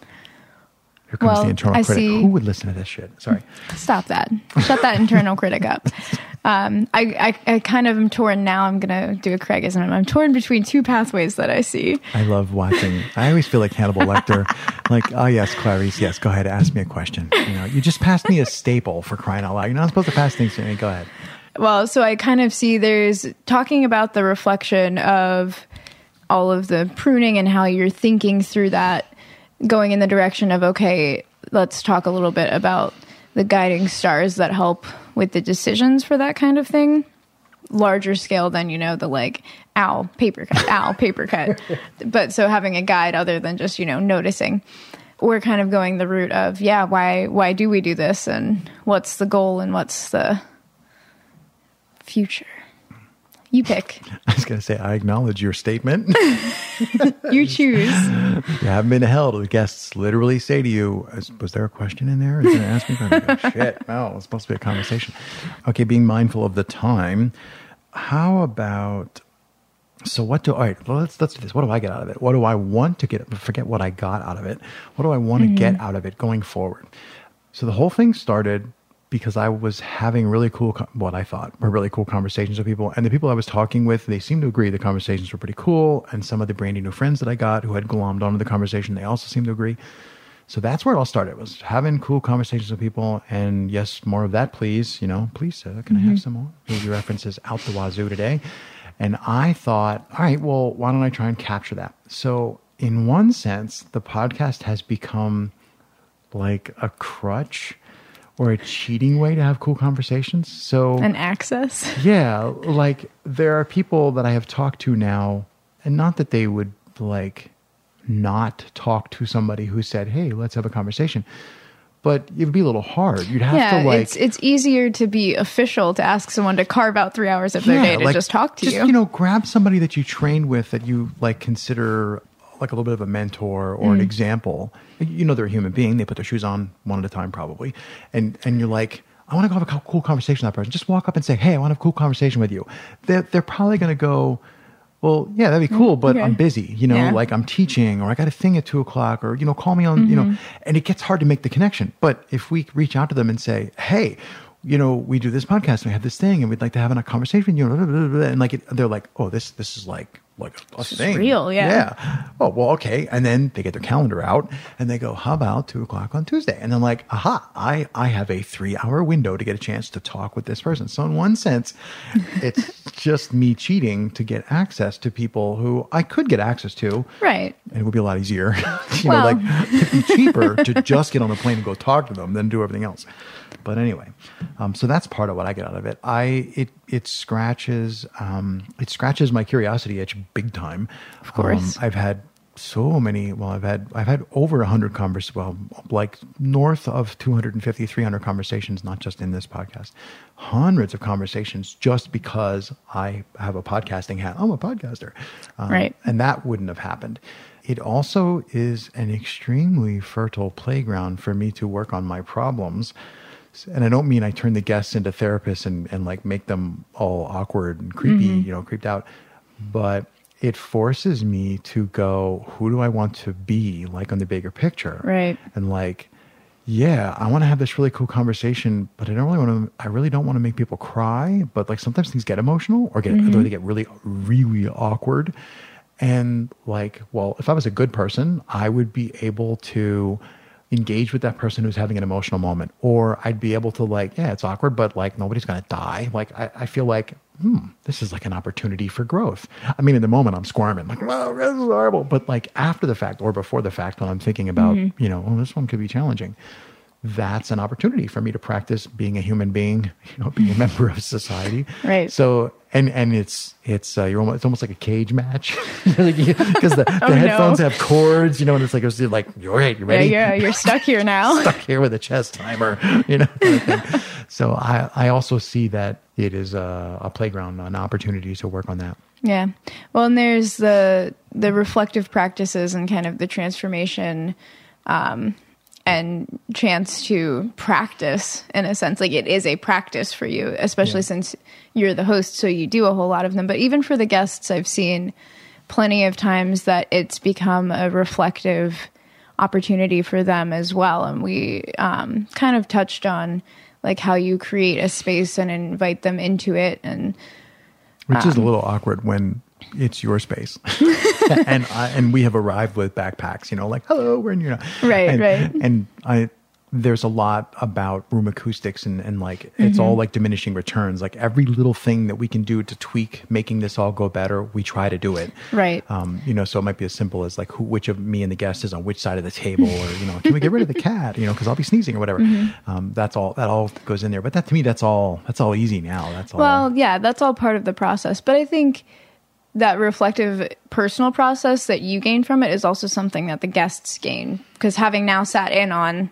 Here comes Well, the internal I critic. see- Who would listen to this shit? Sorry. Stop that. Shut that internal critic up. Um, I, I, I kind of am torn now. I'm going to do a Craigism. I'm torn between two pathways that I see. I love watching. I always feel like Hannibal Lecter. like, oh yes, Clarice, yes, go ahead, ask me a question. You know, you just passed me a staple for crying out loud. You're not supposed to pass things to me. Go ahead. Well, so I kind of see there's talking about the reflection of all of the pruning and how you're thinking through that, going in the direction of, okay, let's talk a little bit about the guiding stars that help with the decisions for that kind of thing. Larger scale than, you know, the like, ow, paper cut, ow, paper cut. but so having a guide other than just, you know, noticing. We're kind of going the route of, yeah, why why do we do this and what's the goal and what's the future. You pick. I was going to say, I acknowledge your statement. You choose. you haven't been to hell. The guests literally say to you, "Was there a question in there? Is to ask me?" I'm Shit, no, it's supposed to be a conversation. Okay, being mindful of the time. How about? So what do? All right, well, let's let's do this. What do I get out of it? What do I want to get? Forget what I got out of it. What do I want to mm-hmm. get out of it going forward? So the whole thing started because I was having really cool, what I thought were really cool conversations with people. And the people I was talking with, they seemed to agree the conversations were pretty cool. And some of the brand new friends that I got who had glommed onto the conversation, they also seemed to agree. So that's where it all started was having cool conversations with people. And yes, more of that, please. You know, please, uh, can I have some more movie references out the wazoo today? And I thought, all right, well, why don't I try and capture that? So in one sense, the podcast has become like a crutch or a cheating way to have cool conversations. So And access. yeah, like there are people that I have talked to now, and not that they would like not talk to somebody who said, "Hey, let's have a conversation," but it would be a little hard. You'd have Yeah, to like it's it's easier to be official to ask someone to carve out three hours of their day to like, just talk to just, you. You know, grab somebody that you train with that you like consider like a little bit of a mentor or an Mm. example. You know, they're a human being. They put their shoes on one at a time, probably, and and you're like. I want to go have a cool conversation with that person. Just walk up and say, "Hey, I want to have a cool conversation with you." They're, they're probably going to go, "Well, yeah, that'd be cool, but okay. I'm busy. You know, Yeah. like I'm teaching, or I got a thing at two o'clock, or you know, call me on. You know." Mm-hmm. And it gets hard to make the connection. But if we reach out to them and say, "Hey," you know, we do this podcast and we have this thing and we'd like to have a conversation with you. blah, blah, blah," And like, it, they're like, oh, this, this is like, like a, a thing. real, yeah. Yeah. Oh, well, okay. And then they get their calendar out and they go, how about two o'clock on Tuesday? And I'm like, aha, I, I have a three hour window to get a chance to talk with this person. So in one sense, it's just me cheating to get access to people who I could get access to. right. And it would be a lot easier. you Well- know, like it'd be cheaper to just get on a plane and go talk to them than do everything else. But anyway, um, so that's part of what I get out of it. I it it scratches um, it scratches my curiosity itch big time. Of course. I've had so many. Well, I've had I've had over hundred convers. Well, like north of 250, 300 conversations, not just in this podcast. Hundreds of conversations just because I have a podcasting hat. I'm a podcaster. Um, Right. and that wouldn't have happened. It also is an extremely fertile playground for me to work on my problems. And I don't mean I turn the guests into therapists and, and like make them all awkward and creepy, Mm-hmm. you know, creeped out. But it forces me to go, who do I want to be like on the bigger picture? Right. And like, yeah, I want to have this really cool conversation, but I don't really want to. I really don't want to make people cry. But like sometimes things get emotional or get or they get really, really awkward. And like, well, if I was a good person, I would be able to engage with that person who's having an emotional moment. Or I'd be able to like, yeah, it's awkward, but like nobody's gonna die. Like I, I feel like, hmm, this is like an opportunity for growth. I mean, in the moment I'm squirming, like, wow, this is horrible. But like after the fact or before the fact, when I'm thinking about, you know, oh, this one could be challenging that's an opportunity for me to practice being a human being, you know, being a member of society. Right. So, and and it's it's uh, you're almost it's almost like a cage match because the, the Oh, headphones no. have cords, you know, and it's like it's like you're right, you Yeah, ready? yeah, you're stuck here now. Stuck here with a chess timer, you know. kind of so I I also see that it is a, a playground, an opportunity to work on that. Yeah. Well, and there's the the reflective practices and kind of the transformation um, and chance to practice in a sense. Like it is a practice for you, especially Yeah. since you're the host, so you do a whole lot of them. But even for the guests, I've seen plenty of times that it's become a reflective opportunity for them as well. And we um, kind of touched on like how you create a space and invite them into it and which Um, is a little awkward when it's your space, and I, and we have arrived with backpacks. You know, like hello, we're in your Right, and, right. And I there's a lot about room acoustics and and like it's Mm-hmm. all like diminishing returns. Like every little thing that we can do to tweak making this all go better, we try to do it. Right. Um, you know, so it might be as simple as like who, which of me and the guest is on which side of the table, or you know, can we get rid of the cat? You know, because I'll be sneezing or whatever. Mm-hmm. Um, that's all. That all goes in there. But that to me, that's all. That's all easy now. That's all. Well, yeah, that's all part of the process. But I think that reflective personal process that you gain from it is also something that the guests gain. Because having now sat in on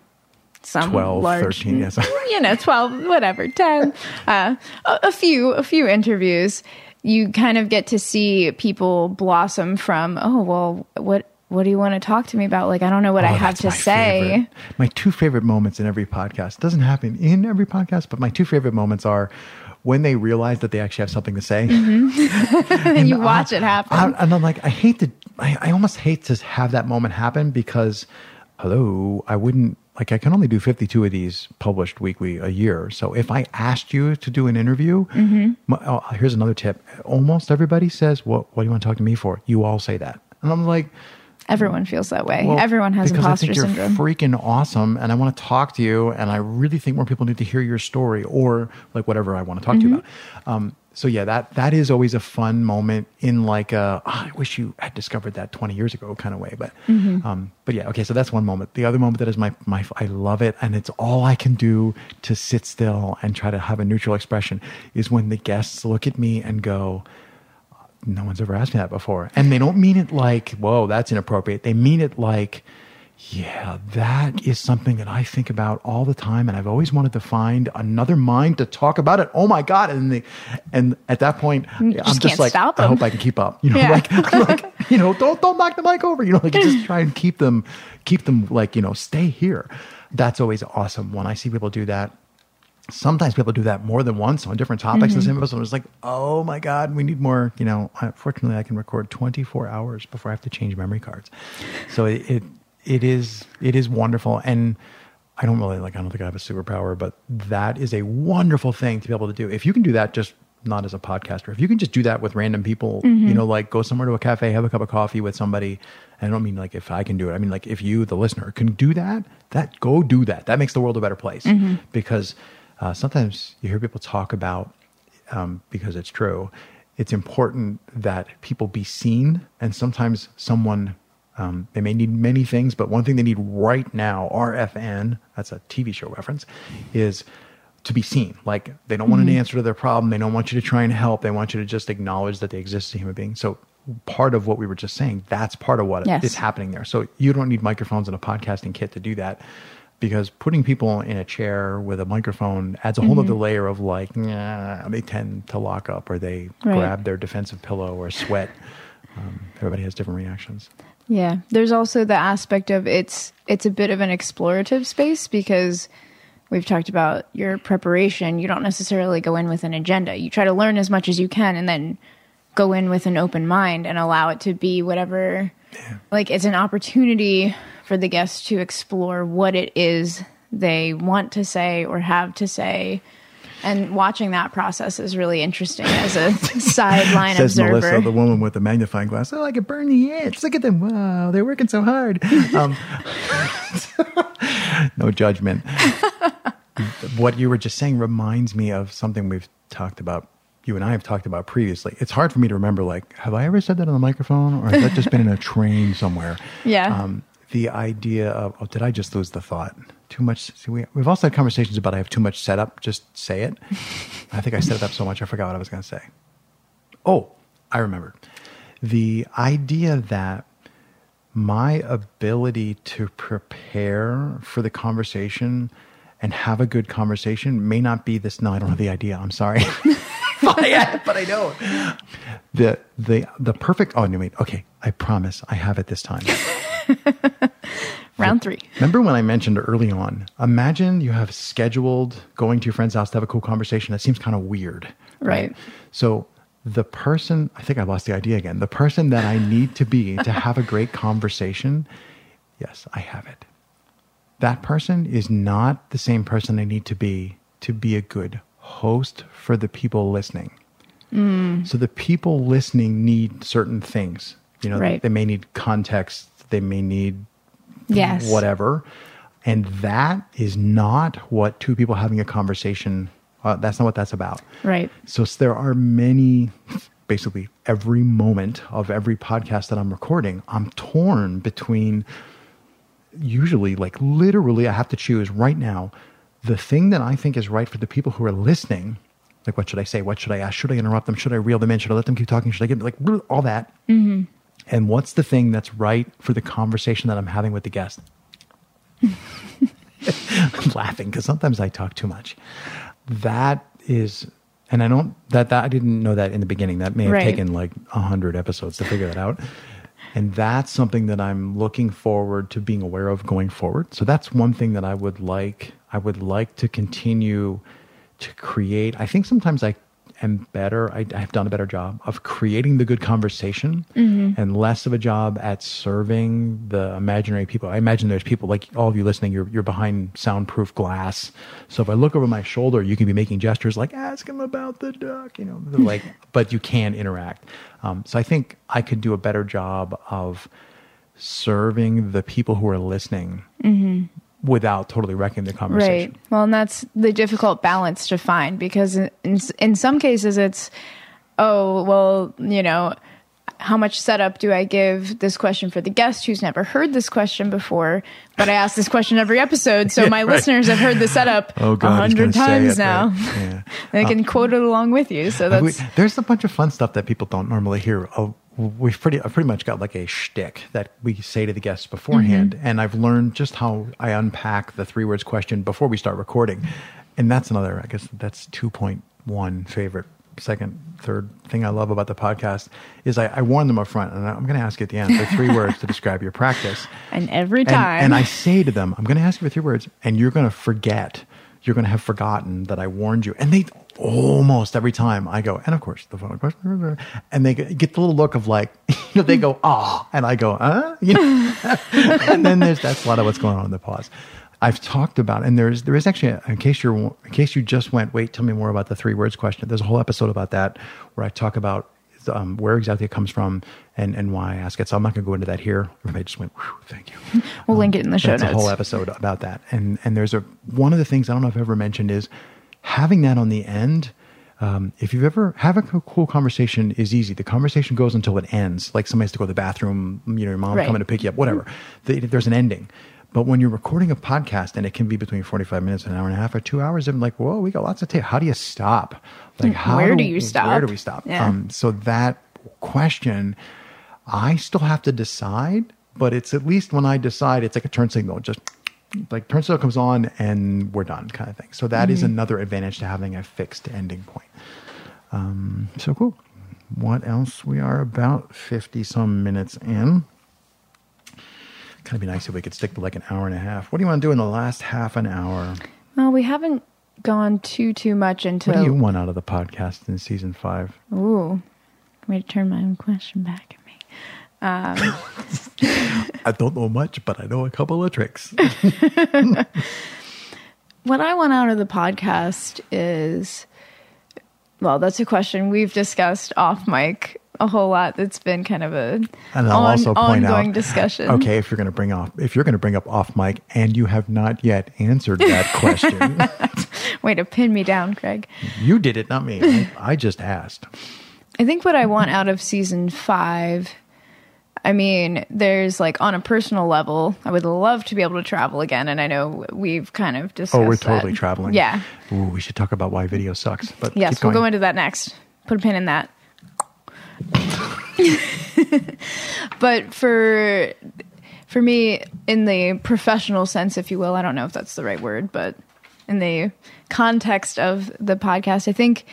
some 12, large, 13, yes. you know, 12, whatever, 10, uh, a, a few, a few interviews, you kind of get to see people blossom from, oh, well, what, what do you want to talk to me about? Like, I don't know what I Oh, have to say. favorite. My two favorite moments in every podcast it doesn't happen in every podcast, but my two favorite moments are when they realize that they actually have something to say. and you watch I- it happen. I, and I'm like, I hate to, I, I almost hate to have that moment happen because, hello, I wouldn't like. I can only do 52 of these published weekly a year. So if I asked you to do an interview, Mm-hmm. my, oh, here's another tip. Almost everybody says, "What? What do you want to talk to me for?" You all say that, and I'm like. Everyone feels that way. Well, Everyone has because imposter I think you're syndrome. freaking awesome, and I want to talk to you, and I really think more people need to hear your story, or like whatever I want to talk to you about. Um, so yeah, that that is always a fun moment in like a "Ah, I wish you had discovered that 20 years ago kind of way. But um, but yeah, okay. So that's one moment. The other moment that is my my I love it, and it's all I can do to sit still and try to have a neutral expression is when the guests look at me and go no one's ever asked me that before. And they don't mean it like, whoa, that's inappropriate. They mean it like, yeah, that is something that I think about all the time. And I've always wanted to find another mind to talk about it. Oh my God. And the, and at that point, I'm just just like, I them. hope I can keep up. You know, Yeah. like, like, you know, don't, don't knock the mic over, you know, like just try and keep them, keep them like, you know, stay here. That's always awesome when I see people do that sometimes people do that more than once on different topics. In the mm-hmm. same episode was like, oh my god, we need more. You know, fortunately, I can record 24 hours before I have to change memory cards. So it it, it is it is wonderful, and I don't really like. I don't think I have a superpower, but that is a wonderful thing to be able to do. If you can do that, just not as a podcaster. If you can just do that with random people, you mm-hmm. know, like go somewhere to a cafe, have a cup of coffee with somebody. And I don't mean like if I can do it. I mean like if you, the listener, can do that, that go do that. That makes the world a better place mm-hmm. because uh, sometimes you hear people talk about um, because it's true. It's important that people be seen, and sometimes someone um, they may need many things, but one thing they need right now, RFN, that's a TV show reference, is to be seen. Like they don't want an answer to their problem. They don't want you to try and help. They want you to just acknowledge that they exist as a human being. So part of what we were just saying, that's part of what Yes. is happening there. So you don't need microphones and a podcasting kit to do that because putting people in a chair with a microphone adds a whole other layer of like, nah, they tend to lock up or they Right. grab their defensive pillow or sweat. Um, everybody has different reactions. Yeah, there's also the aspect of it's it's a bit of an explorative space because we've talked about your preparation. You don't necessarily go in with an agenda. You try to learn as much as you can and then go in with an open mind and allow it to be whatever like it's an opportunity for the guests to explore what it is they want to say or have to say And watching that process is really interesting as a sideline Says observer. Melissa, the woman with the magnifying glass. Oh, I could burn the ants. Look at them. Wow, they're working so hard. Um, no judgment. what you were just saying reminds me of something we've talked about. You and I have talked about previously. It's hard for me to remember. Like, have I ever said that on the microphone, or has that just been in a train somewhere? Yeah. Um, the idea of oh, did I just lose the thought? Too much. See, we, we've also had conversations about I have too much setup. Just say it. I think I set it up so much I forgot what I was going to say. Oh, I remembered. The idea that my ability to prepare for the conversation and have a good conversation may not be this. No, I don't have the idea. I'm sorry. but, I, but I don't. The the the perfect. Oh you wait. Okay, I promise. I have it this time. Round three. Remember when I mentioned early on? Imagine you have scheduled going to your friend's house to have a cool conversation. That seems kind of weird, Right. So the person, I think I lost the idea again. The person that I need to be to have a great conversation, yes, I have it. That person is not the same person I need to be to be a good host for the people listening. Hmm. So the people listening need certain things. You know, Right. they may need context, they may need Yes. whatever. And that is not what two people having a conversation, uh, that's not what that's about. Right. So s- there are many, basically every moment of every podcast that I'm recording, I'm torn between usually, like literally, I have to choose right now the thing that I think is right for the people who are listening. Like, what should I say? What should I ask? Should I interrupt them? Should I reel them in? Should I let them keep talking? Should I get like all that? And what's the thing that's right for the conversation that I'm having with the guest? I'm laughing because sometimes I talk too much. That is, and I don't that that I didn't know that in the beginning. That may have Right. taken like a hundred episodes to figure that out. And that's something that I'm looking forward to being aware of going forward. So that's one thing that I would like. I would like to continue to create. I think sometimes I am better. I, I have done a better job of creating the good conversation and less of a job at serving the imaginary people. I imagine there's people like all of you listening. You're you're behind soundproof glass. So if I look over my shoulder, you can be making gestures like "ask him about the duck," you know, like. but you can interact. Um, so I think I could do a better job of serving the people who are listening without totally wrecking the conversation. Right. Well, and that's the difficult balance to find because in, in, in some cases it's, oh, well, you know, how much setup do I give this question for the guest who's never heard this question before? But I ask this question every episode, so Yeah, my right. listeners have heard the setup Oh a he's hundred times now. right? Yeah. They can uh, quote it along with you. So that's We- there's a bunch of fun stuff that people don't normally hear. Oh, we've pretty, I've pretty much got like a shtick that we say to the guests beforehand, Mm-hmm. and I've learned just how I unpack the three words question before we start recording, and that's another. I guess that's two point one favorite. Second, third thing I love about the podcast is I, I warn them up front, and I'm going to ask you at the end the three words to describe your practice. and every And, time. and I say to them, I'm going to ask you for three words, and you're going to forget. You're going to have forgotten that I warned you. And they almost every time I go, and of course, the following question, and they get the little look of like, you know, they go, ah, and I go, uh, you know, and then there's that's a lot of what's going on in the pause. I've talked about, and there's there is actually, in case you're in case you just went, wait, tell me more about the three words question. There's a whole episode about that where I talk about um, where exactly it comes from and and why I ask it. So I'm not going to go into that here. Everybody just went, thank you. we'll link it in the show That's notes. a whole episode about that. And and there's a one of the things I don't know if I've ever mentioned is having that on the end. Um, if you've ever have a cool conversation is easy. The conversation goes until it ends. Like somebody has to go to the bathroom, you know, your mom Right. coming to pick you up, whatever. The- there's an ending. But when you're recording a podcast and it can be between 45 minutes, an hour and a half, or two hours, I'm like, whoa, we got lots of tape. How do you stop? Like, how Where do you stop? Where do we stop? Yeah. Um, so that question, I still have to decide, but it's at least when I decide, it's like a turn signal. Just like turn signal comes on and we're done, kind of thing. So that is another advantage to having a fixed ending point. Um, so cool. What else? We are about fifty some minutes in. Kind of be nice if we could stick to like an hour and a half. What do you want to do in the last half an hour? well, we haven't gone too too much into. What do you want out of the podcast in season five? Ooh, way to turn my own question back me. Um, I don't know much, but I know a couple of tricks. what I want out of the podcast is well, that's a question we've discussed off mic a whole lot. That's been kind of a And I'll on- also point ongoing out, discussion. Okay, if you're going to bring off, if you're going to bring up off mic, and you have not yet answered that question, Way to pin me down, Craig. you did it, not me. I, I just asked. I think what I want out of season five, I mean, there's like on a personal level, I would love to be able to travel again. And I know we've kind of discussed Oh, we're that. totally traveling. Yeah. Ooh, we should talk about why video sucks. But Yes, we'll go into that next. Put a pin in that. but for for me, in the professional sense, if you will, I don't know if that's the right word, but in the context of the podcast, I think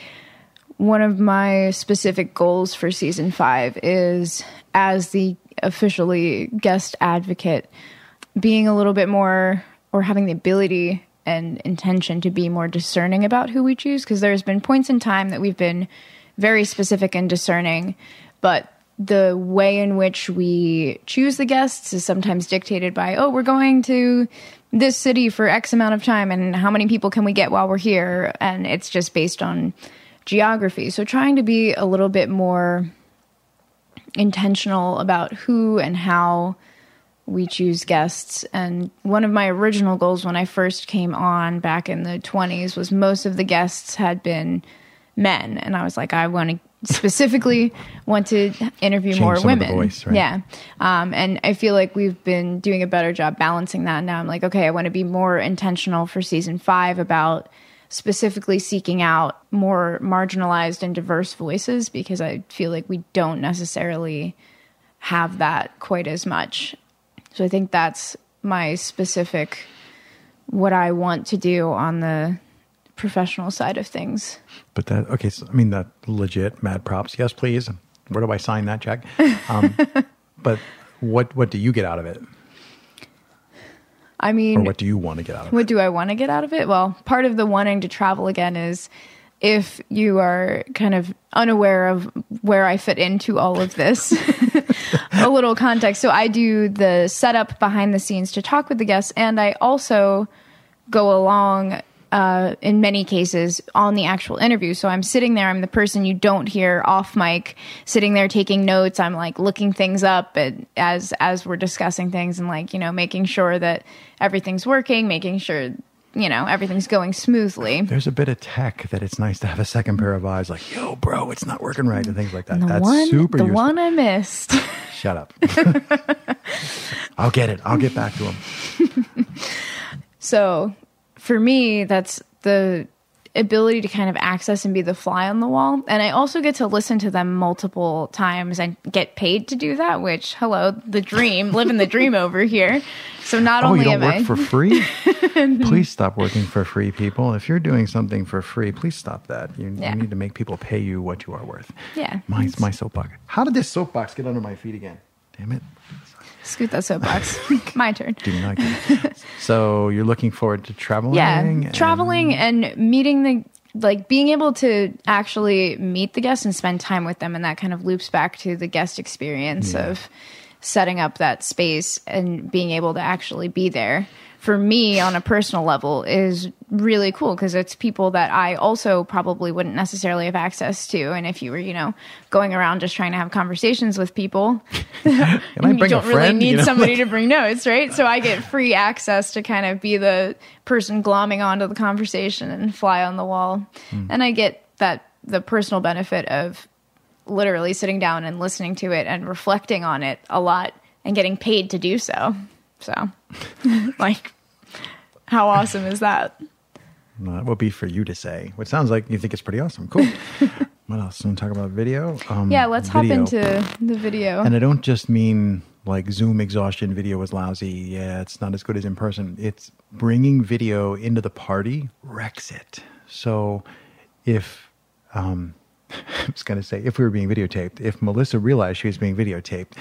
one of my specific goals for season five is as the officially guest advocate, being a little bit more or having the ability and intention to be more discerning about who we choose. Because there's been points in time that we've been very specific and discerning, but the way in which we choose the guests is sometimes dictated by, oh, we're going to this city for X amount of time, and how many people can we get while we're here? And it's just based on geography. So trying to be a little bit more intentional about who and how we choose guests. And one of my original goals when I first came on back in the 20s was most of the guests had been men. And I was like, I want to specifically want to interview Change more some of the women. voice, right? Yeah. Um, and I feel like we've been doing a better job balancing that. Now I'm like, okay, I want to be more intentional for season five about specifically seeking out more marginalized and diverse voices because I feel like we don't necessarily have that quite as much. So I think that's my specific what I want to do on the professional side of things. But that okay, so, I mean that legit mad props. Yes, please. Where do I sign that check? Um, but what what do you get out of it, I or mean, what do you want to get out of it? what do I want to get out of it? Well, part of the wanting to travel again is if you are kind of unaware of where I fit into all of this, a little context. So I do the setup behind the scenes to talk with the guests, and I also go along uh, in many cases on the actual interview. So I'm sitting there, I'm the person you don't hear off mic, sitting there taking notes. I'm like looking things up and as as we're discussing things and like, you know, making sure that everything's working, making sure, you know, everything's going smoothly. There's a bit of tech that it's nice to have a second pair of eyes, like yo, bro, it's not working right, and things like that. The That's one super the useful. one I missed. Shut up. I'll get it. I'll get back to him. So for me, that's the ability to kind of access and be the fly on the wall. And I also get to listen to them multiple times and get paid to do that, which, hello, the dream, living the dream over here. So not Oh, only you don't am work I. for free? please stop working for free, people. If you're doing something for free, please stop that. You, Yeah. you need to make people pay you what you are worth. Yeah. My, my soapbox. How did this soapbox get under my feet again? Damn it. Scoot that soapbox. My turn. Do not get So you're looking forward to traveling? yeah and- traveling and meeting the like being able to actually meet the guests and spend time with them and that kind of loops back to the guest experience Yeah. of setting up that space and being able to actually be there for me on a personal level is really cool because it's people that I also probably wouldn't necessarily have access to and if you were you know going around just trying to have conversations with people you don't really need You know, somebody to bring notes, right? So I get free access to kind of be the person glomming onto the conversation and fly on the wall. Hmm. And I get that the personal benefit of literally sitting down and listening to it and reflecting on it a lot and getting paid to do so. So, like, how awesome is that? No, that will be for you to say. What sounds like you think it's pretty awesome. Cool. what else? Want to talk about video? Um, Yeah, let's video. hop into the video. And I don't just mean like Zoom exhaustion video was lousy. Yeah, it's not as good as in person. It's bringing video into the party wrecks it. So if, um, I was going to say, if we were being videotaped, if Melissa realized she was being videotaped,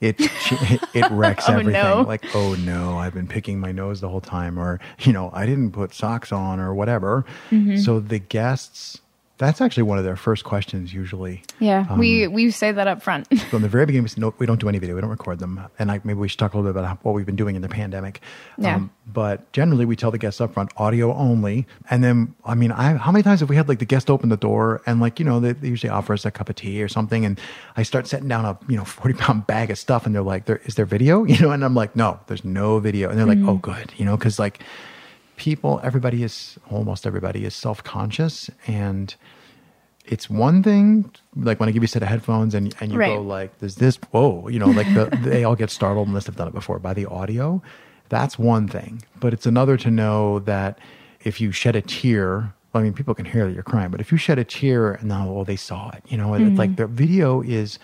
it she, it wrecks Oh, everything. no. Like, oh no, I've been picking my nose the whole time, or you know, I didn't put socks on, or whatever. Mm-hmm. So the guests, that's actually one of their first questions usually. Yeah, Um, we we say that up front. From the very beginning, we no, we don't do any video. We don't record them. And I, maybe we should talk a little bit about what we've been doing in the pandemic. Um, Yeah. but generally, we tell the guests up front, audio only. And then, I mean, I, how many times have we had like the guest open the door and like, you know, they, they usually offer us a cup of tea or something. And I start setting down a, you know, 40 pound bag of stuff. And they're like, there, is there video? You know, and I'm like, no, there's no video. And they're like, oh, good. You know, cause like people, everybody is, almost everybody is self conscious. And, it's one thing like when I give you a set of headphones and and you Right. go like, "There's this." Whoa, you know, like the, they all get startled unless they've done it before by the audio. That's one thing, but it's another to know that if you shed a tear, I mean, people can hear that you're crying, but if you shed a tear and now, well, they saw it. You know, it's like mm-hmm. the video is.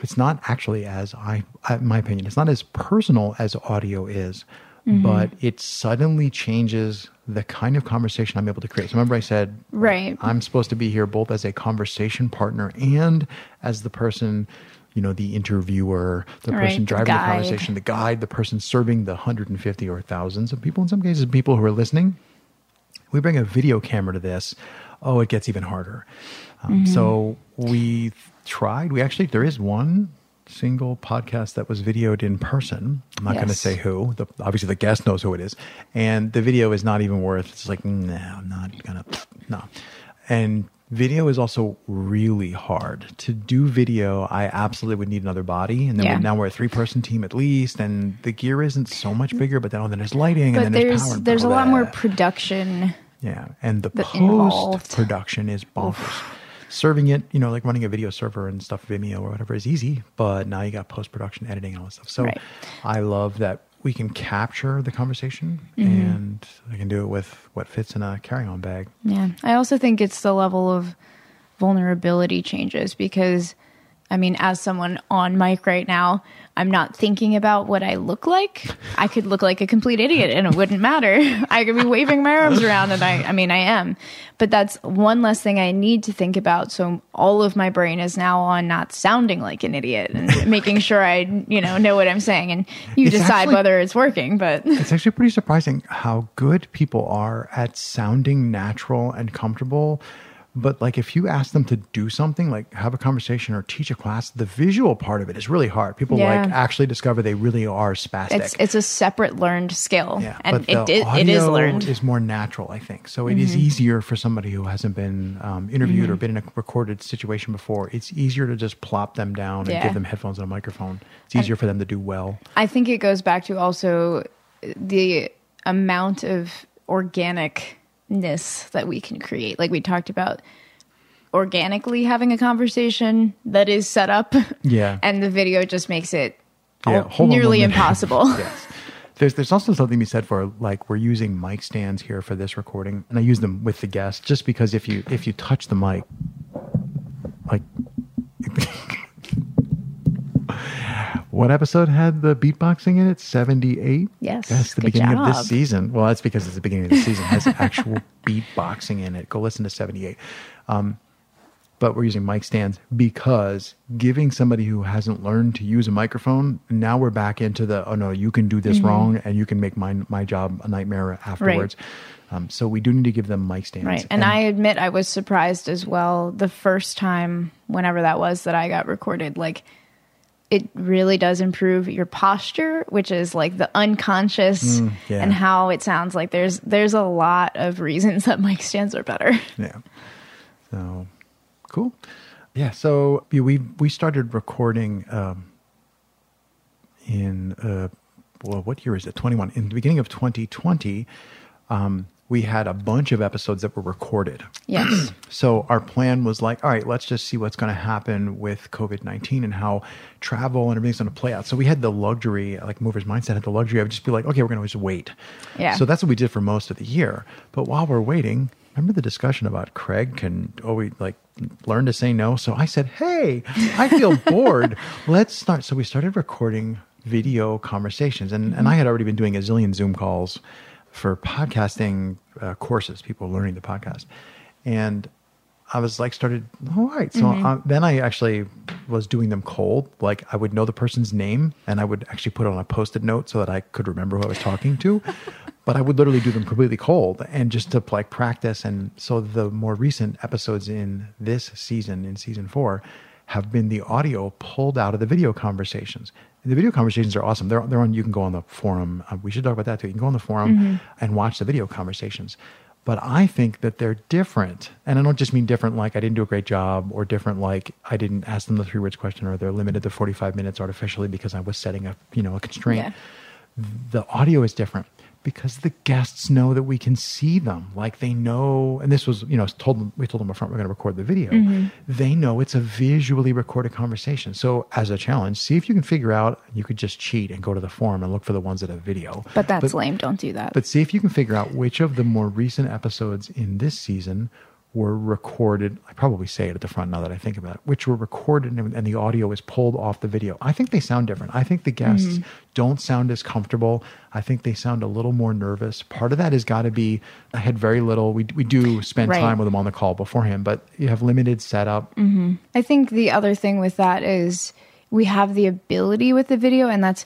It's not actually as I, I, in my opinion, it's not as personal as audio is, but it suddenly changes the kind of conversation I'm able to create. So remember, I said Right. I'm supposed to be here both as a conversation partner and as the person, you know, the interviewer, the Right, person driving the, conversation, the guide, the person serving the 150 or thousands of people, in some cases, people who are listening. We bring a video camera to this. Oh, it gets even harder. Um, Mm-hmm. So we tried. We actually, there is one single podcast that was videoed in person. I'm not going to say who. The, obviously, the guest knows who it is, and the video is not even worth. It's like no, I'm not gonna no. And video is also really hard to do. Video, I absolutely would need another body, and then Yeah. we, now we're a three person team at least, and the gear isn't so much mm. bigger. But then, oh, then there's lighting, but and then there's there's there's a lot more production. Yeah, and the post involved. production is bonkers. Serving it, you know, like running a video server and stuff, Vimeo or whatever, is easy. But now you got post production, editing, and all that stuff. So Right. I love that we can capture the conversation, Mm-hmm. and I can do it with what fits in a carry-on bag. Yeah. I also think it's the level of vulnerability changes because I mean, as someone on mic right now, I'm not thinking about what I look like. I could look like a complete idiot and it wouldn't matter. I could be waving my arms around and I I mean I am. But that's one less thing I need to think about. So all of my brain is now on not sounding like an idiot and making sure I, you know, know what I'm saying and you It's decide actually- whether it's working, but It's actually pretty surprising how good people are at sounding natural and comfortable. But like if you ask them to do something like have a conversation or teach a class, the visual part of it is really hard. People Yeah. like actually discover they really are spastic. it's it's a separate learned skill. Yeah, and it, it, it is learned. Mm-hmm. Is more natural, I think. So it is easier for somebody who hasn't been um, interviewed or Mm-hmm. been in a recorded situation before. It's easier to just plop them down and Yeah. give them headphones and a microphone. It's easier for them to do well. I think it goes back to also the amount of organicness that we can create. Like we talked about organically having a conversation that is set up. Yeah. And the video just makes it Yeah, al- hold on one nearly impossible. yes. There's there's also something to be said for like we're using mic stands here for this recording, and I use them with the guests just because if you if you touch the mic, like. What episode had the beatboxing in it? 78? Yes, That's the beginning of this season. Well, that's because it's the beginning of the season. It has actual beatboxing in it. Go listen to 78. Um, but we're using mic stands because giving somebody who hasn't learned to use a microphone, now we're back into the, oh no, you can do this wrong and you can make my, my job a nightmare afterwards. Um, so we do need to give them mic stands. Right. And, I admit I was surprised as well the first time, whenever that was, that I got recorded. Like, it really does improve your posture, which is like the unconscious Mm, yeah. and how it sounds like there's there's a lot of reasons that mic stands are better. Yeah. So cool. Yeah. So we we, started recording um, in uh, well, what year is it? Twenty one. In the beginning of twenty twenty, um, we had a bunch of episodes that were recorded. Yes. So our plan was like, all right, let's just see what's going to happen with COVID nineteen and how travel and everything's going to play out. So we had the luxury, like Movers Mindset had the luxury of just be like, okay, we're going to just wait. Yeah. So that's what we did for most of the year. But while we're waiting, remember the discussion about Craig can always like learn to say no. So I said, hey, I feel bored. Let's start. So we started recording video conversations, and and I had already been doing a zillion Zoom calls for podcasting uh, courses, people learning the podcast, and I was like, started, all right. So uh, then I actually was doing them cold. Like I would know the person's name and I would actually put it on a post it note so that I could remember who I was talking to. but I would literally do them completely cold and just to like practice. And so the more recent episodes in this season, in season four, have been the audio pulled out of the video conversations. The video conversations are awesome. They're, they're on, you can go on the forum. Uh, we should talk about that too. You can go on the forum and watch the video conversations. But I think that they're different. And I don't just mean different like I didn't do a great job or different like I didn't ask them the three words question or they're limited to 45 minutes artificially because I was setting a, you know, a constraint. Yeah. The audio is different because the guests know that we can see them. Like they know, and this was, you know, told them, we told them up front we're going to record the video. Mm-hmm. They know it's a visually recorded conversation. So as a challenge, see if you can figure out, you could just cheat and go to the forum and look for the ones that have video. But that's lame. Don't do that. But see if you can figure out which of the more recent episodes in this season were recorded. I probably say it at the front now that I think about it, which were recorded and, and the audio is pulled off the video. I think they sound different. I think the guests Mm-hmm. don't sound as comfortable. I think they sound a little more nervous. Part of that has got to be I had very little. We, we do spend Right. time with them on the call beforehand, but you have limited setup. I think the other thing with that is we have the ability with the video, and that's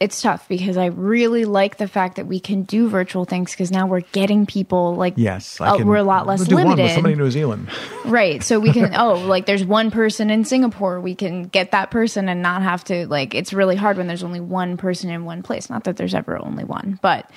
it's tough because I really like the fact that we can do virtual things because now we're getting people like Yes, uh, we're a lot less do one with limited. somebody in New Zealand. Right. So we can, oh, like there's one person in Singapore. We can get that person and not have to, like, it's really hard when there's only one person in one place. Not that there's ever only one, but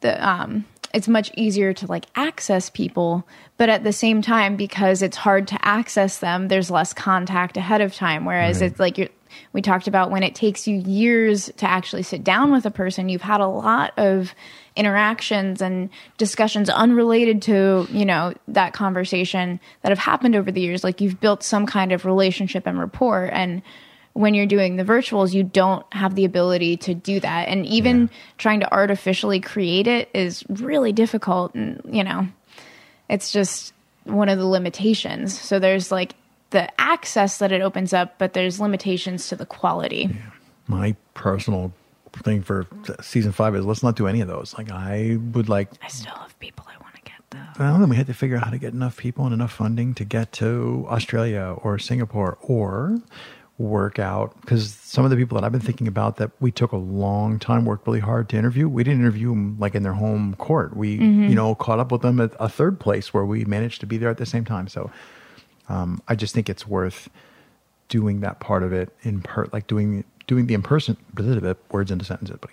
the, um, it's much easier to like access people. But at the same time, because it's hard to access them, there's less contact ahead of time. Whereas Right. it's like you're, we talked about when it takes you years to actually sit down with a person, you've had a lot of interactions and discussions unrelated to, you know, that conversation that have happened over the years. Like you've built some kind of relationship and rapport. And when you're doing the virtuals, you don't have the ability to do that. And even Yeah. trying to artificially create it is really difficult. And, you know, it's just one of the limitations. So there's like the access that it opens up, but there's limitations to the quality. My personal thing for season five is let's not do any of those. Like I would like I still have people I want to get though. Well, then we had to figure out how to get enough people and enough funding to get to Australia or Singapore or work out because some of the people that I've been thinking about that we took a long time, worked really hard to interview. We didn't interview them like in their home court. We, mm-hmm. you know, caught up with them at a third place where we managed to be there at the same time. So um, I just think it's worth doing that part of it in per like doing doing the in person words into sentences but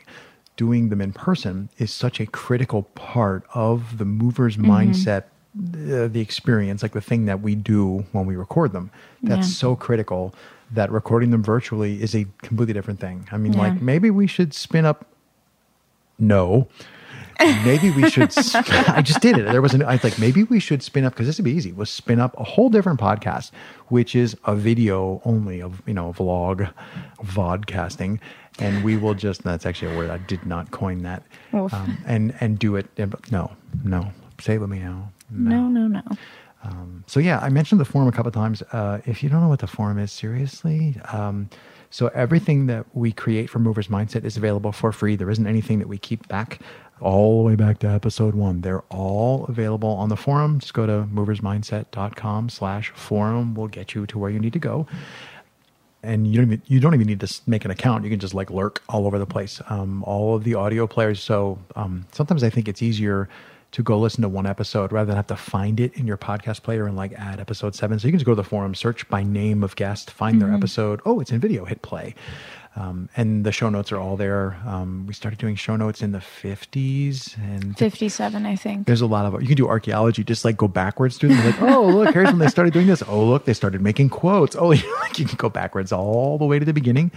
doing them in person is such a critical part of the movers mindset the, the experience like the thing that we do when we record them that's Yeah. so critical that recording them virtually is a completely different thing i mean Yeah. like maybe we should spin up no maybe we should sp- i just did it. There was an i was like maybe we should spin up because this would be easy. Was we'll spin up a whole different podcast which is a video only of you know vlog vodcasting. And we will just that's actually a word i did not coin that. Um, and and do it no no. Say it with me now. No, no, no. um, so yeah, I mentioned the forum a couple of times. Uh, if you don't know what the forum is, seriously, um, so everything that we create for Movers Mindset is available for free. There isn't anything that we keep back, all the way back to episode one. They're all available on the forum. Just go to moversmindset.com slash forum. We'll get you to where you need to go. And you don't even you don't even need to make an account. You can just like lurk all over the place. Um, all of the audio players. So um, sometimes I think it's easier to go listen to one episode rather than have to find it in your podcast player and like add episode seven. So you can just go to the forum, search by name of guest, find their episode. Oh, it's in video, hit play. Um, and the show notes are all there. Um, we started doing show notes in the 50s and 57, I think. there's a lot of you can do archaeology just like go backwards through them like oh look here's when they started doing this oh look they started making quotes oh like you can go backwards all the way to the beginning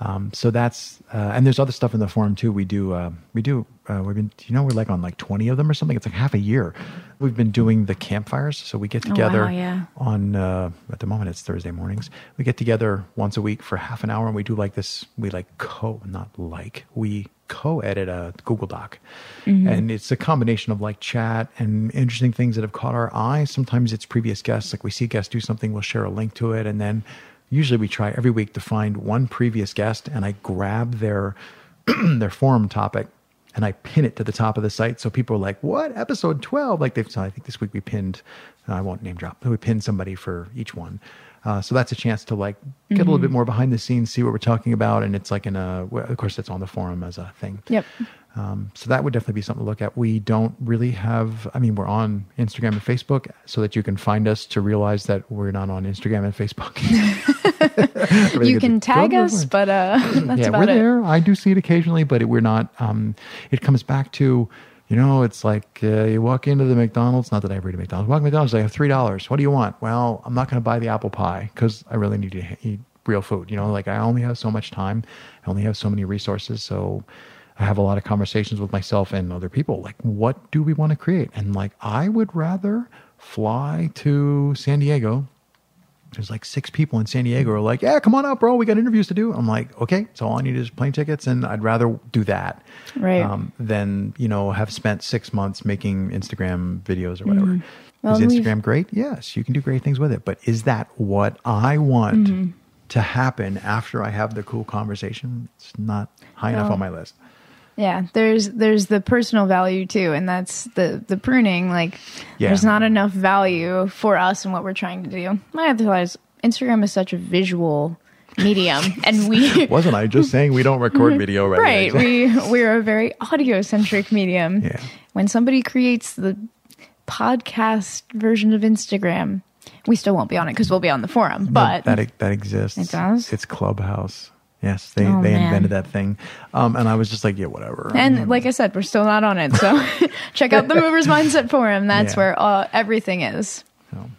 um, so that's uh, and there's other stuff in the forum too we do uh, we do uh, we've been you know we're like on like 20 of them or something it's like half a year we've been doing the campfires so we get Oh, together wow, yeah. on uh, at the moment it's Thursday mornings. We get together once a week for half an hour and we do like this. We like co not like we co-edit a Google Doc, and it's a combination of like chat and interesting things that have caught our eye. Sometimes it's previous guests. Like we see guests do something, we'll share a link to it, and then usually we try every week to find one previous guest and I grab their their forum topic and I pin it to the top of the site. So people are like, what? Episode 12? Like they've, so I think this week we pinned, I won't name drop, but we pinned somebody for each one. Uh, so that's a chance to like get a little bit more behind the scenes, see what we're talking about, and it's like in a. Of course, it's on the forum as a thing. Yep. Um, so that would definitely be something to look at. We don't really have. I mean, we're on Instagram and Facebook, so that you can find us to realize that we're not on Instagram and Facebook. You can tag us, but uh, that's yeah, about we're it. there. I do see it occasionally, but it, we're not. Um, it comes back to, you know, it's like uh, you walk into the McDonald's. Not that I ever eat at McDonald's. Walk McDonald's. I have three dollars. What do you want? Well, I'm not going to buy the apple pie because I really need to eat real food. You know, like I only have so much time. I only have so many resources. So I have a lot of conversations with myself and other people. Like, what do we want to create? And like, I would rather fly to San Diego there's like six people in San Diego are like, yeah, come on out, bro. We got interviews to do. I'm like, okay, so all I need is plane tickets, and I'd rather do that Right. um, than you know have spent six months making Instagram videos or whatever. Mm-hmm. Well, is we've- Instagram great? Yes, you can do great things with it, but is that what I want Mm-hmm. to happen after I have the cool conversation? It's not high enough on my list. Yeah, there's there's the personal value too, and that's the the pruning. Like, Yeah. there's not enough value for us and what we're trying to do. My other thought is Instagram is such a visual medium, and we Wasn't I just saying we don't record mm-hmm. video right? right we we're a very audio centric medium. Yeah. When somebody creates the podcast version of Instagram, we still won't be on it because we'll be on the forum. No, But that that exists. It does? It's Clubhouse. Yes, they Oh, they man. invented that thing, um, and I was just like, yeah, whatever. And like I said, we're still not on it. So check out the Movers Mindset Forum. That's Yeah. where uh, everything is. So,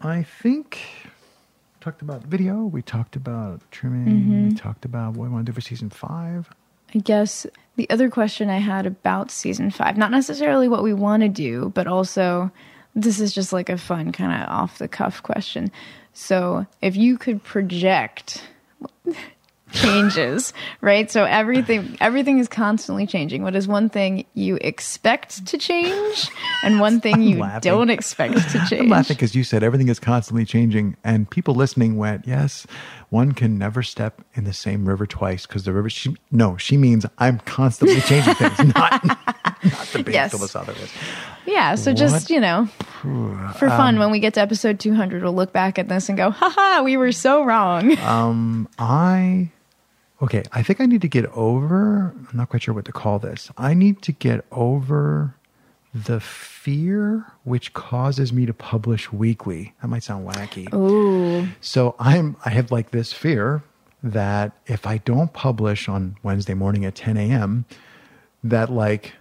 I think we talked about video. We talked about trimming. Mm-hmm. We talked about what we want to do for season five. I guess the other question I had about season five, not necessarily what we want to do, but also this is just like a fun kind of off the cuff question. So if you could project changes, right? So everything everything is constantly changing. What is one thing you expect to change and one thing you laughing. don't expect to change? I'm laughing because you said everything is constantly changing, and people listening went, "Yes, one can never step in the same river twice because the river." She, no, she means I'm constantly changing things, not not the big Yes. philosophical. Yeah, so just, you know, for fun, when we get to episode 200, we'll look back at this and go, haha, we were so wrong. Um, I okay. I think I need to get over. I'm not quite sure what to call this. I need to get over the fear which causes me to publish weekly. That might sound wacky. Ooh. So I'm I have like this fear that if I don't publish on Wednesday morning at 10 a.m., that like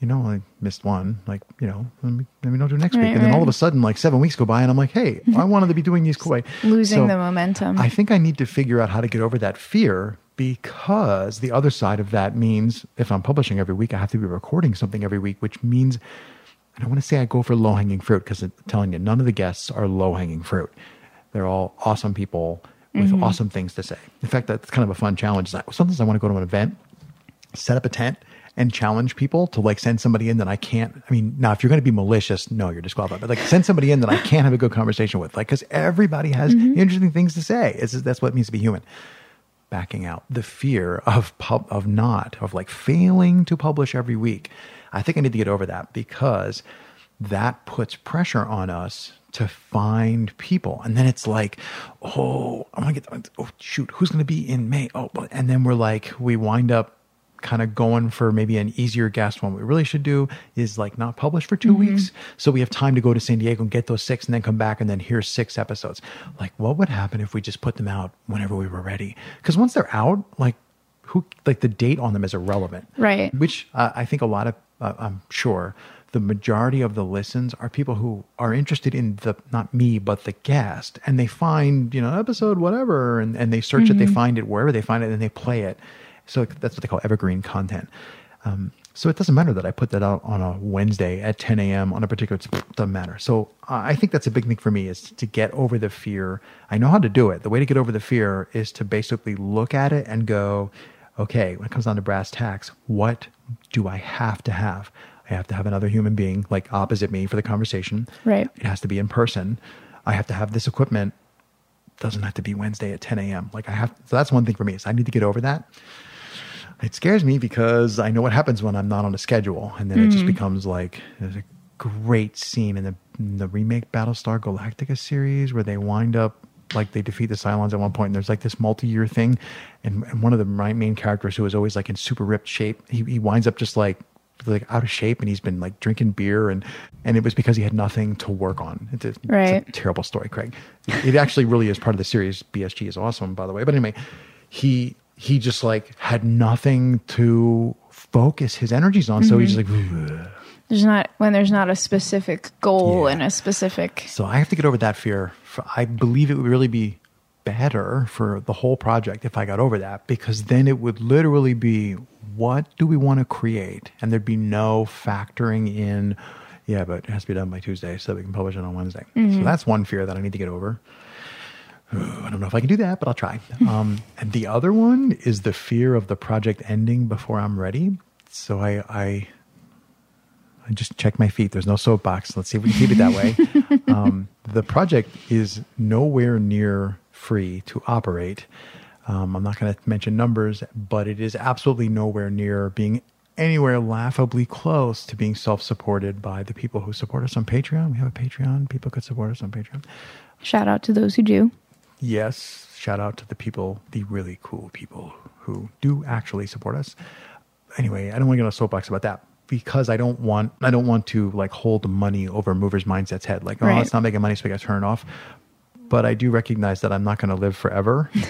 you know I missed one. Like you know let me, let me don't do next week, Right, and then all of a sudden like seven weeks go by, and I'm like, hey, I wanted to be doing these cool. Losing So the momentum. I think I need to figure out how to get over that fear because the other side of that means if I'm publishing every week, I have to be recording something every week, which means I don't want to say I go for low hanging fruit because I'm telling you, none of the guests are low hanging fruit. They're all awesome people with Mm-hmm. awesome things to say. In fact, that's kind of a fun challenge. Sometimes I want to go to an event, set up a tent, and challenge people to like send somebody in that I can't. I mean, now if you're going to be malicious, no, you're disqualified. But like send somebody in that I can't have a good conversation with, like because everybody has mm-hmm. interesting things to say. It's that's what it means to be human. Backing out the fear of pub of not of like failing to publish every week. I think I need to get over that because that puts pressure on us to find people. And then it's like, oh, I want to get, oh, shoot, who's going to be in May? Oh, and then we're like, we wind up kind of going for maybe an easier guest. What we really should do is like not publish for 2 weeks. So we have time to go to San Diego and get those six and then come back and then here's six episodes. Like, what would happen if we just put them out whenever we were ready? Because once they're out, like, who, like the date on them is irrelevant Right. which uh, I think a lot of, uh, I'm sure, the majority of the listens are people who are interested in the, not me, but the guest. And they find, you know, episode whatever, and, and they search it, they find it wherever they find it, and they play it. So that's what they call evergreen content. Um, so it doesn't matter that I put that out on a Wednesday at 10 a.m. on a particular, it doesn't matter. So I think that's a big thing for me is to get over the fear. I know how to do it. The way to get over the fear is to basically look at it and go, okay, when it comes down to brass tacks, what do I have to have? I have to have another human being like opposite me for the conversation. Right. It has to be in person. I have to have this equipment. Doesn't have to be Wednesday at 10 a.m. Like I have, so that's one thing for me is I need to get over that. It scares me because I know what happens when I'm not on a schedule, and then it just mm-hmm. becomes like there's a great scene in the, in the remake Battlestar Galactica series where they wind up like they defeat the Cylons at one point, and there's like this multi-year thing, and, and one of the main characters who is always like in super ripped shape, he, he winds up just like like out of shape, and he's been like drinking beer, and and it was because he had nothing to work on. It's a, it's a Right. terrible story, Craig. It, it actually really is part of the series. BSG is awesome, by the way. But anyway, he he just like had nothing to focus his energies on, so he's mm-hmm. like. There's not when there's not a specific goal Yeah. and a specific So I have to get over that fear. I believe it would really be better for the whole project if I got over that because then it would literally be what do we want to create? And there'd be no factoring in, yeah, but it has to be done by Tuesday so that we can publish it on Wednesday. So mm-hmm. that's one fear that I need to get over. I don't know if I can do that, but I'll try. Um, and the other one is the fear of the project ending before I'm ready. So I, I I just check my feet. There's no soapbox. Let's see if we can keep it that way. um, the project is nowhere near free to operate. Um, I'm not going to mention numbers, but it is absolutely nowhere near being anywhere laughably close to being self supported by the people who support us on Patreon. We have a Patreon. People could support us on Patreon. shout out to those who do. Yes, shout out to the people, the really cool people who do actually support us. Anyway, I don't want to get on a soapbox about that because I don't want I don't want to like hold money over movers' mindsets head. Like, oh, Right. it's not making money, so we got to turn it off. But I do recognize that I'm not going to live forever.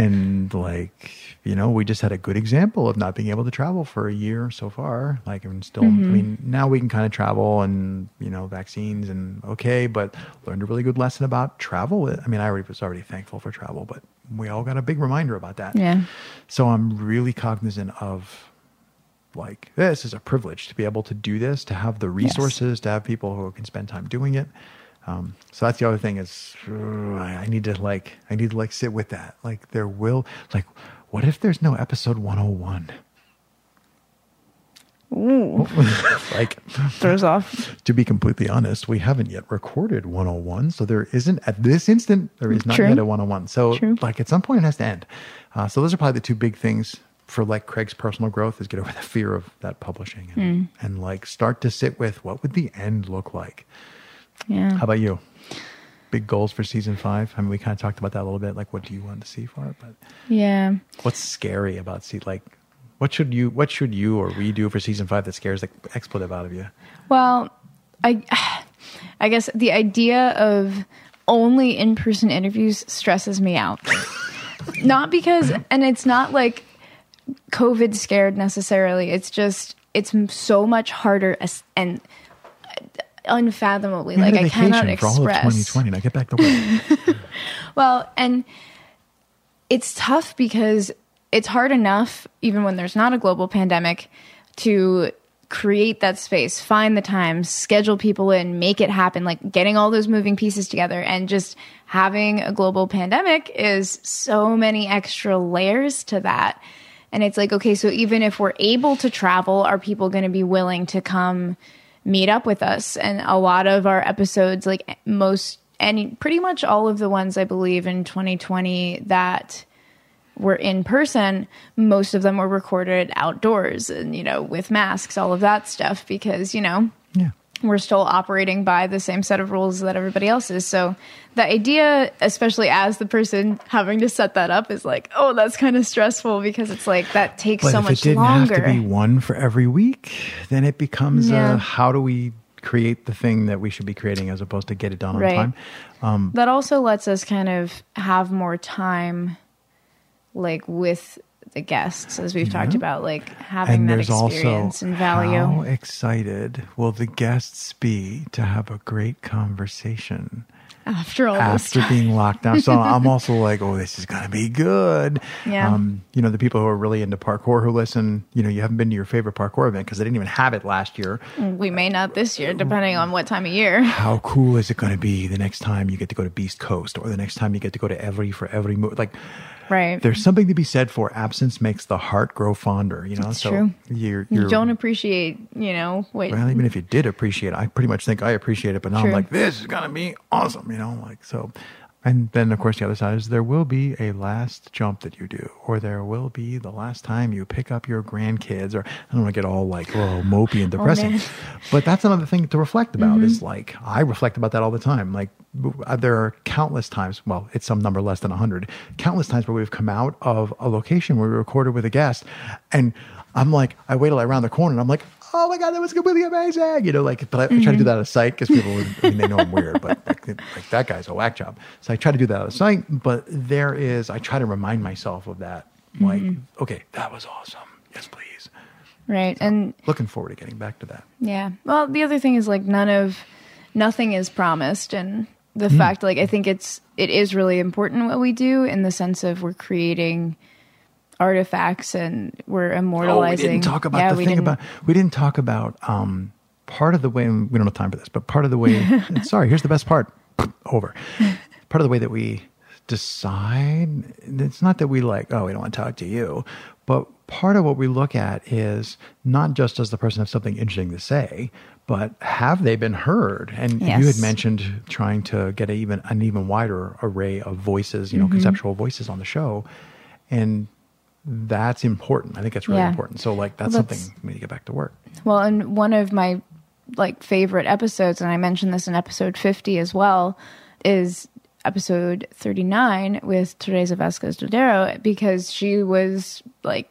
and like, you know, we just had a good example of not being able to travel for a year so far. Like, I'm still, I mm-hmm. mean, now we can kind of travel and, you know, vaccines and okay, but learned a really good lesson about travel. I mean, I already was already thankful for travel, but we all got a big reminder about that. Yeah. So I'm really cognizant of like this is a privilege to be able to do this, to have the resources, to have people who can spend time doing it. Um, so that's the other thing is I need to like I need to like sit with that. Like there will like what if there's no episode 101? Ooh, like throws off. to be completely honest, we haven't yet recorded 101. So there isn't, at this instant, there is not True. yet a 101. So, True. like, at some point, it has to end. Uh, so, those are probably the two big things for like Craig's personal growth is get over the fear of that publishing and, and like start to sit with what would the end look like? Yeah. How about you? Big goals for season five. I mean, we kind of talked about that a little bit. Like, what do you want to see for it? But Yeah. what's scary about see like, what should you, what should you or we do for season five that scares the expletive out of you? Well, I I guess the idea of only in-person interviews stresses me out. not because and it's not like COVID scared necessarily. It's just it's so much harder as, and unfathomably like I cannot vacation for all of express. 2020. Now get back to work. Well, and it's tough because it's hard enough, even when there's not a global pandemic, to create that space, find the time, schedule people in, make it happen, like getting all those moving pieces together. And just having a global pandemic is so many extra layers to that. And it's like, okay, so even if we're able to travel, are people going to be willing to come meet up with us? And a lot of our episodes, like most, any pretty much all of the ones I believe in 2020 that were in person, most of them were recorded outdoors and, you know, with masks, all of that stuff, because, you know, yeah. We're still operating by the same set of rules that everybody else is. So the idea, especially as the person having to set that up, is like, oh, that's kind of stressful because it's like that takes But so if much longer. have to be one for every week, then it becomes Yeah. uh, how do we create the thing that we should be creating as opposed to get it done on time. Um, that also lets us kind of have more time, like with the guests, as we've talked about, like having and that experience and value. how excited will the guests be to have a great conversation after all after being locked down. So I'm also like, oh, this is going to be good. Yeah. Um, you know, the people who are really into parkour who listen, you know, you haven't been to your favorite parkour event because they didn't even have it last year. We may not this year, depending on what time of year. how cool is it going to be the next time you get to go to Beast Coast or the next time you get to go to every for every move? Like, Right. there's something to be said for absence makes the heart grow fonder. You know, It's so true. you're you you're don't appreciate, you know, wait. well, even if you did appreciate it, I pretty much think I appreciate it, but now I'm like, this is gonna be awesome. You know, like so. And then, of course, the other side is there will be a last jump that you do, or there will be the last time you pick up your grandkids, or I don't want to get all like, oh, mopey and depressing. man. but that's another thing to reflect about. Is like, I reflect about that all the time. Like, uh, there are countless times, well, it's some number less than 100, countless times where we've come out of a location where we recorded with a guest. And I'm like, I wait till I round the corner and I'm like, oh my God, that was completely amazing. You know, like, but I, I try to do mm-hmm. that out of sight because people, would, I mean, they know I'm weird, but like, like that guy's a whack job. So I try to do that out of sight. But there is, I try to remind myself of that. Like, mm-hmm. okay, that was awesome. Yes, please. Right. And Looking forward to getting back to that. Yeah. Well, the other thing is like none of nothing is promised and the hmm. fact like I think it's it is really important what we do in the sense of we're creating artifacts and we're immortalizing. Oh, we didn't talk about yeah, the thing didn't- about we didn't talk about um, part of the way and we don't have time for this, but part of the way. sorry, here's the best part. Over. Part of the way that we decide. It's not that we like. Oh, we don't want to talk to you, but part of what we look at is not just does the person have something interesting to say, but have they been heard? And you had mentioned trying to get even an even wider array of voices, you Mm-hmm. know, conceptual voices on the show, and that's important. I think that's really Yeah. important. So like that's Well, something we need to get back to work. Well, and one of my like favorite episodes, and I mentioned this in episode 50 as well, is episode 39 with Teresa Vasquez Dodero because she was like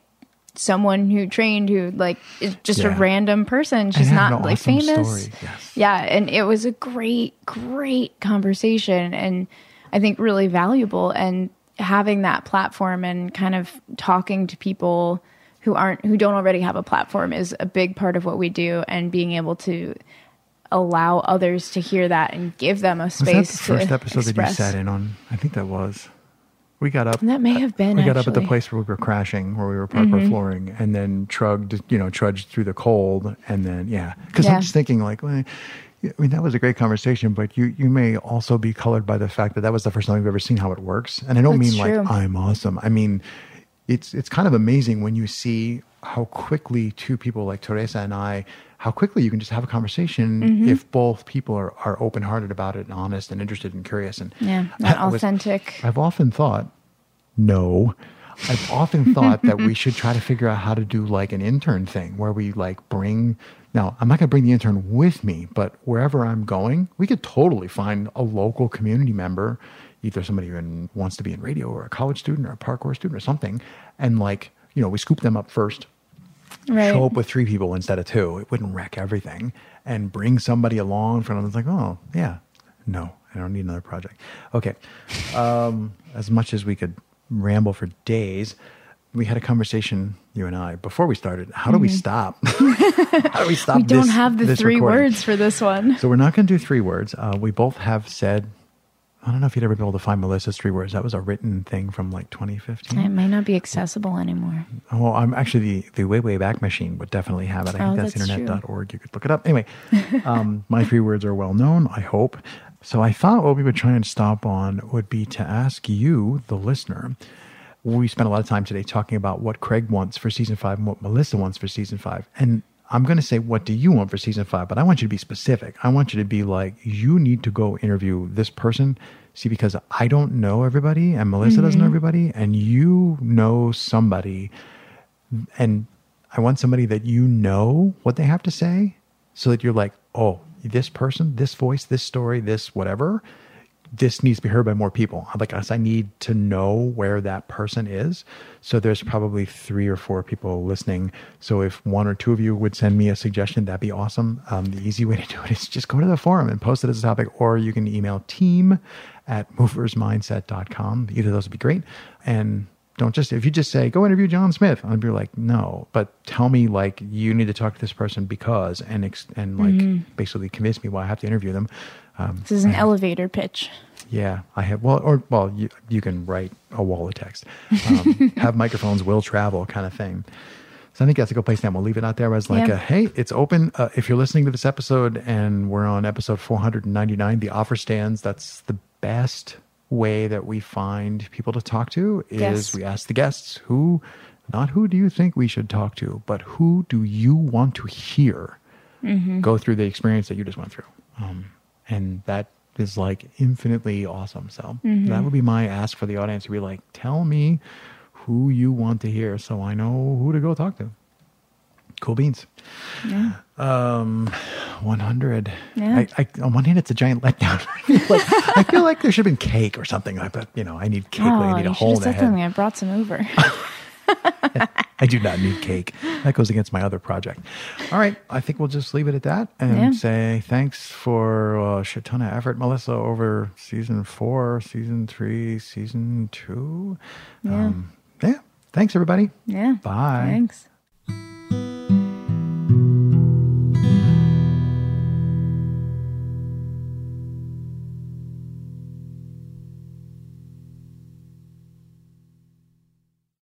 someone who trained who like is just a random person. She's not like famous. yes. Yeah, and it was a great, great conversation, and I think really valuable. And having that platform and kind of talking to people who aren't who don't already have a platform is a big part of what we do, and being able to allow others to hear that and give them a space Was that the first episode express. that you sat in on? I think that was. We got up. That may have been. we got up at the. Mm-hmm. place where we were crashing, where we were parked our flooring, and then trugged, you know, trudged through the cold, and then yeah. Because Yeah. I'm just thinking, like, well, I mean, that was a great conversation, but you you may also be colored by the fact that that was the first time we've ever seen how it works, and I don't That's mean true. like I'm awesome. I mean, it's it's kind of amazing when you see how quickly two people like Teresa and I, how quickly you can just have a conversation Mm-hmm. if both people are are open hearted about it and honest and interested and curious and Yeah, I was- authentic. I've often thought, no. I've often thought that we should try to figure out how to do like an intern thing where we like bring. Now, I'm not going to bring the intern with me, but wherever I'm going, we could totally find a local community member, either somebody who wants to be in radio or a college student or a parkour student or something. And like, you know, we scoop them up first, Right. show up with three people instead of two. It wouldn't wreck everything. And bring somebody along for them. It's like, oh, yeah, no, I don't need another project. Okay. Um, as much as we could ramble for days, we had a conversation, you and I, before we started. How do we stop? How do we stop Mm-hmm. we don't this- have the three recording? words for this one. So we're not going to do three words. Uh, we both have said, I don't know if you'd ever be able to find Melissa's three words. That was a written thing from like 2015. It might not be accessible anymore. Oh, I'm actually the, the way way back machine would definitely have it. I Oh, think that's, that's true. internet.org. You could look it up. Anyway, um, my three words are well known, I hope. So I thought what we would try and stop on would be to ask you, the listener. We spent a lot of time today talking about what Craig wants for season five and what Melissa wants for season five. And I'm going to say, what do you want for season five? But I want you to be specific. I want you to be like, you need to go interview this person. See, because I don't know everybody and Melissa doesn't know mm-hmm. everybody, and you know somebody and I want somebody that you know what they have to say so that you're like, oh, this person, this voice, this story, this whatever, this needs to be heard by more people. Like us, I need to know where that person is. So there's probably three or four people listening. So if one or two of you would send me a suggestion, that'd be awesome. Um, the easy way to do it is just go to the forum and post it as a topic, or you can email team at moversmindset.com. Either of those would be great. And don't just if you just say go interview John Smith, I'd be like no, but tell me like you need to talk to this person because and ex, and like basically convince me why I have to interview them. Um, This is an elevator pitch. yeah, I have well or well you you can write a wall of text, um, have microphones will travel kind of thing. So I think that's a good place now. We'll leave it out there as like Yeah. a hey, it's open. Uh, if you're listening to this episode and we're on episode 499, the offer stands. That's the best way that we find people to talk to is Yes. we ask the guests who, not who do you think we should talk to, but who do you want to hear go through the experience that you just went through. Um, and that is like infinitely awesome. So that would be my ask for the audience to be like, tell me who you want to hear so I know who to go talk to. Cool beans. Yeah. Um, 100. Yeah. I, I, on one hand, it's a giant letdown. I feel like, I feel like there should have been cake or something. I but you know, I need cake. Oh, I need a you should hole in the head. something. I brought some over. I do not need cake. That goes against my other project. All right. I think we'll just leave it at that and Yeah. say thanks for a shit ton of effort, Melissa, over season four, season three, season two. Yeah. Um, yeah. Thanks, everybody. yeah. Bye. Thanks.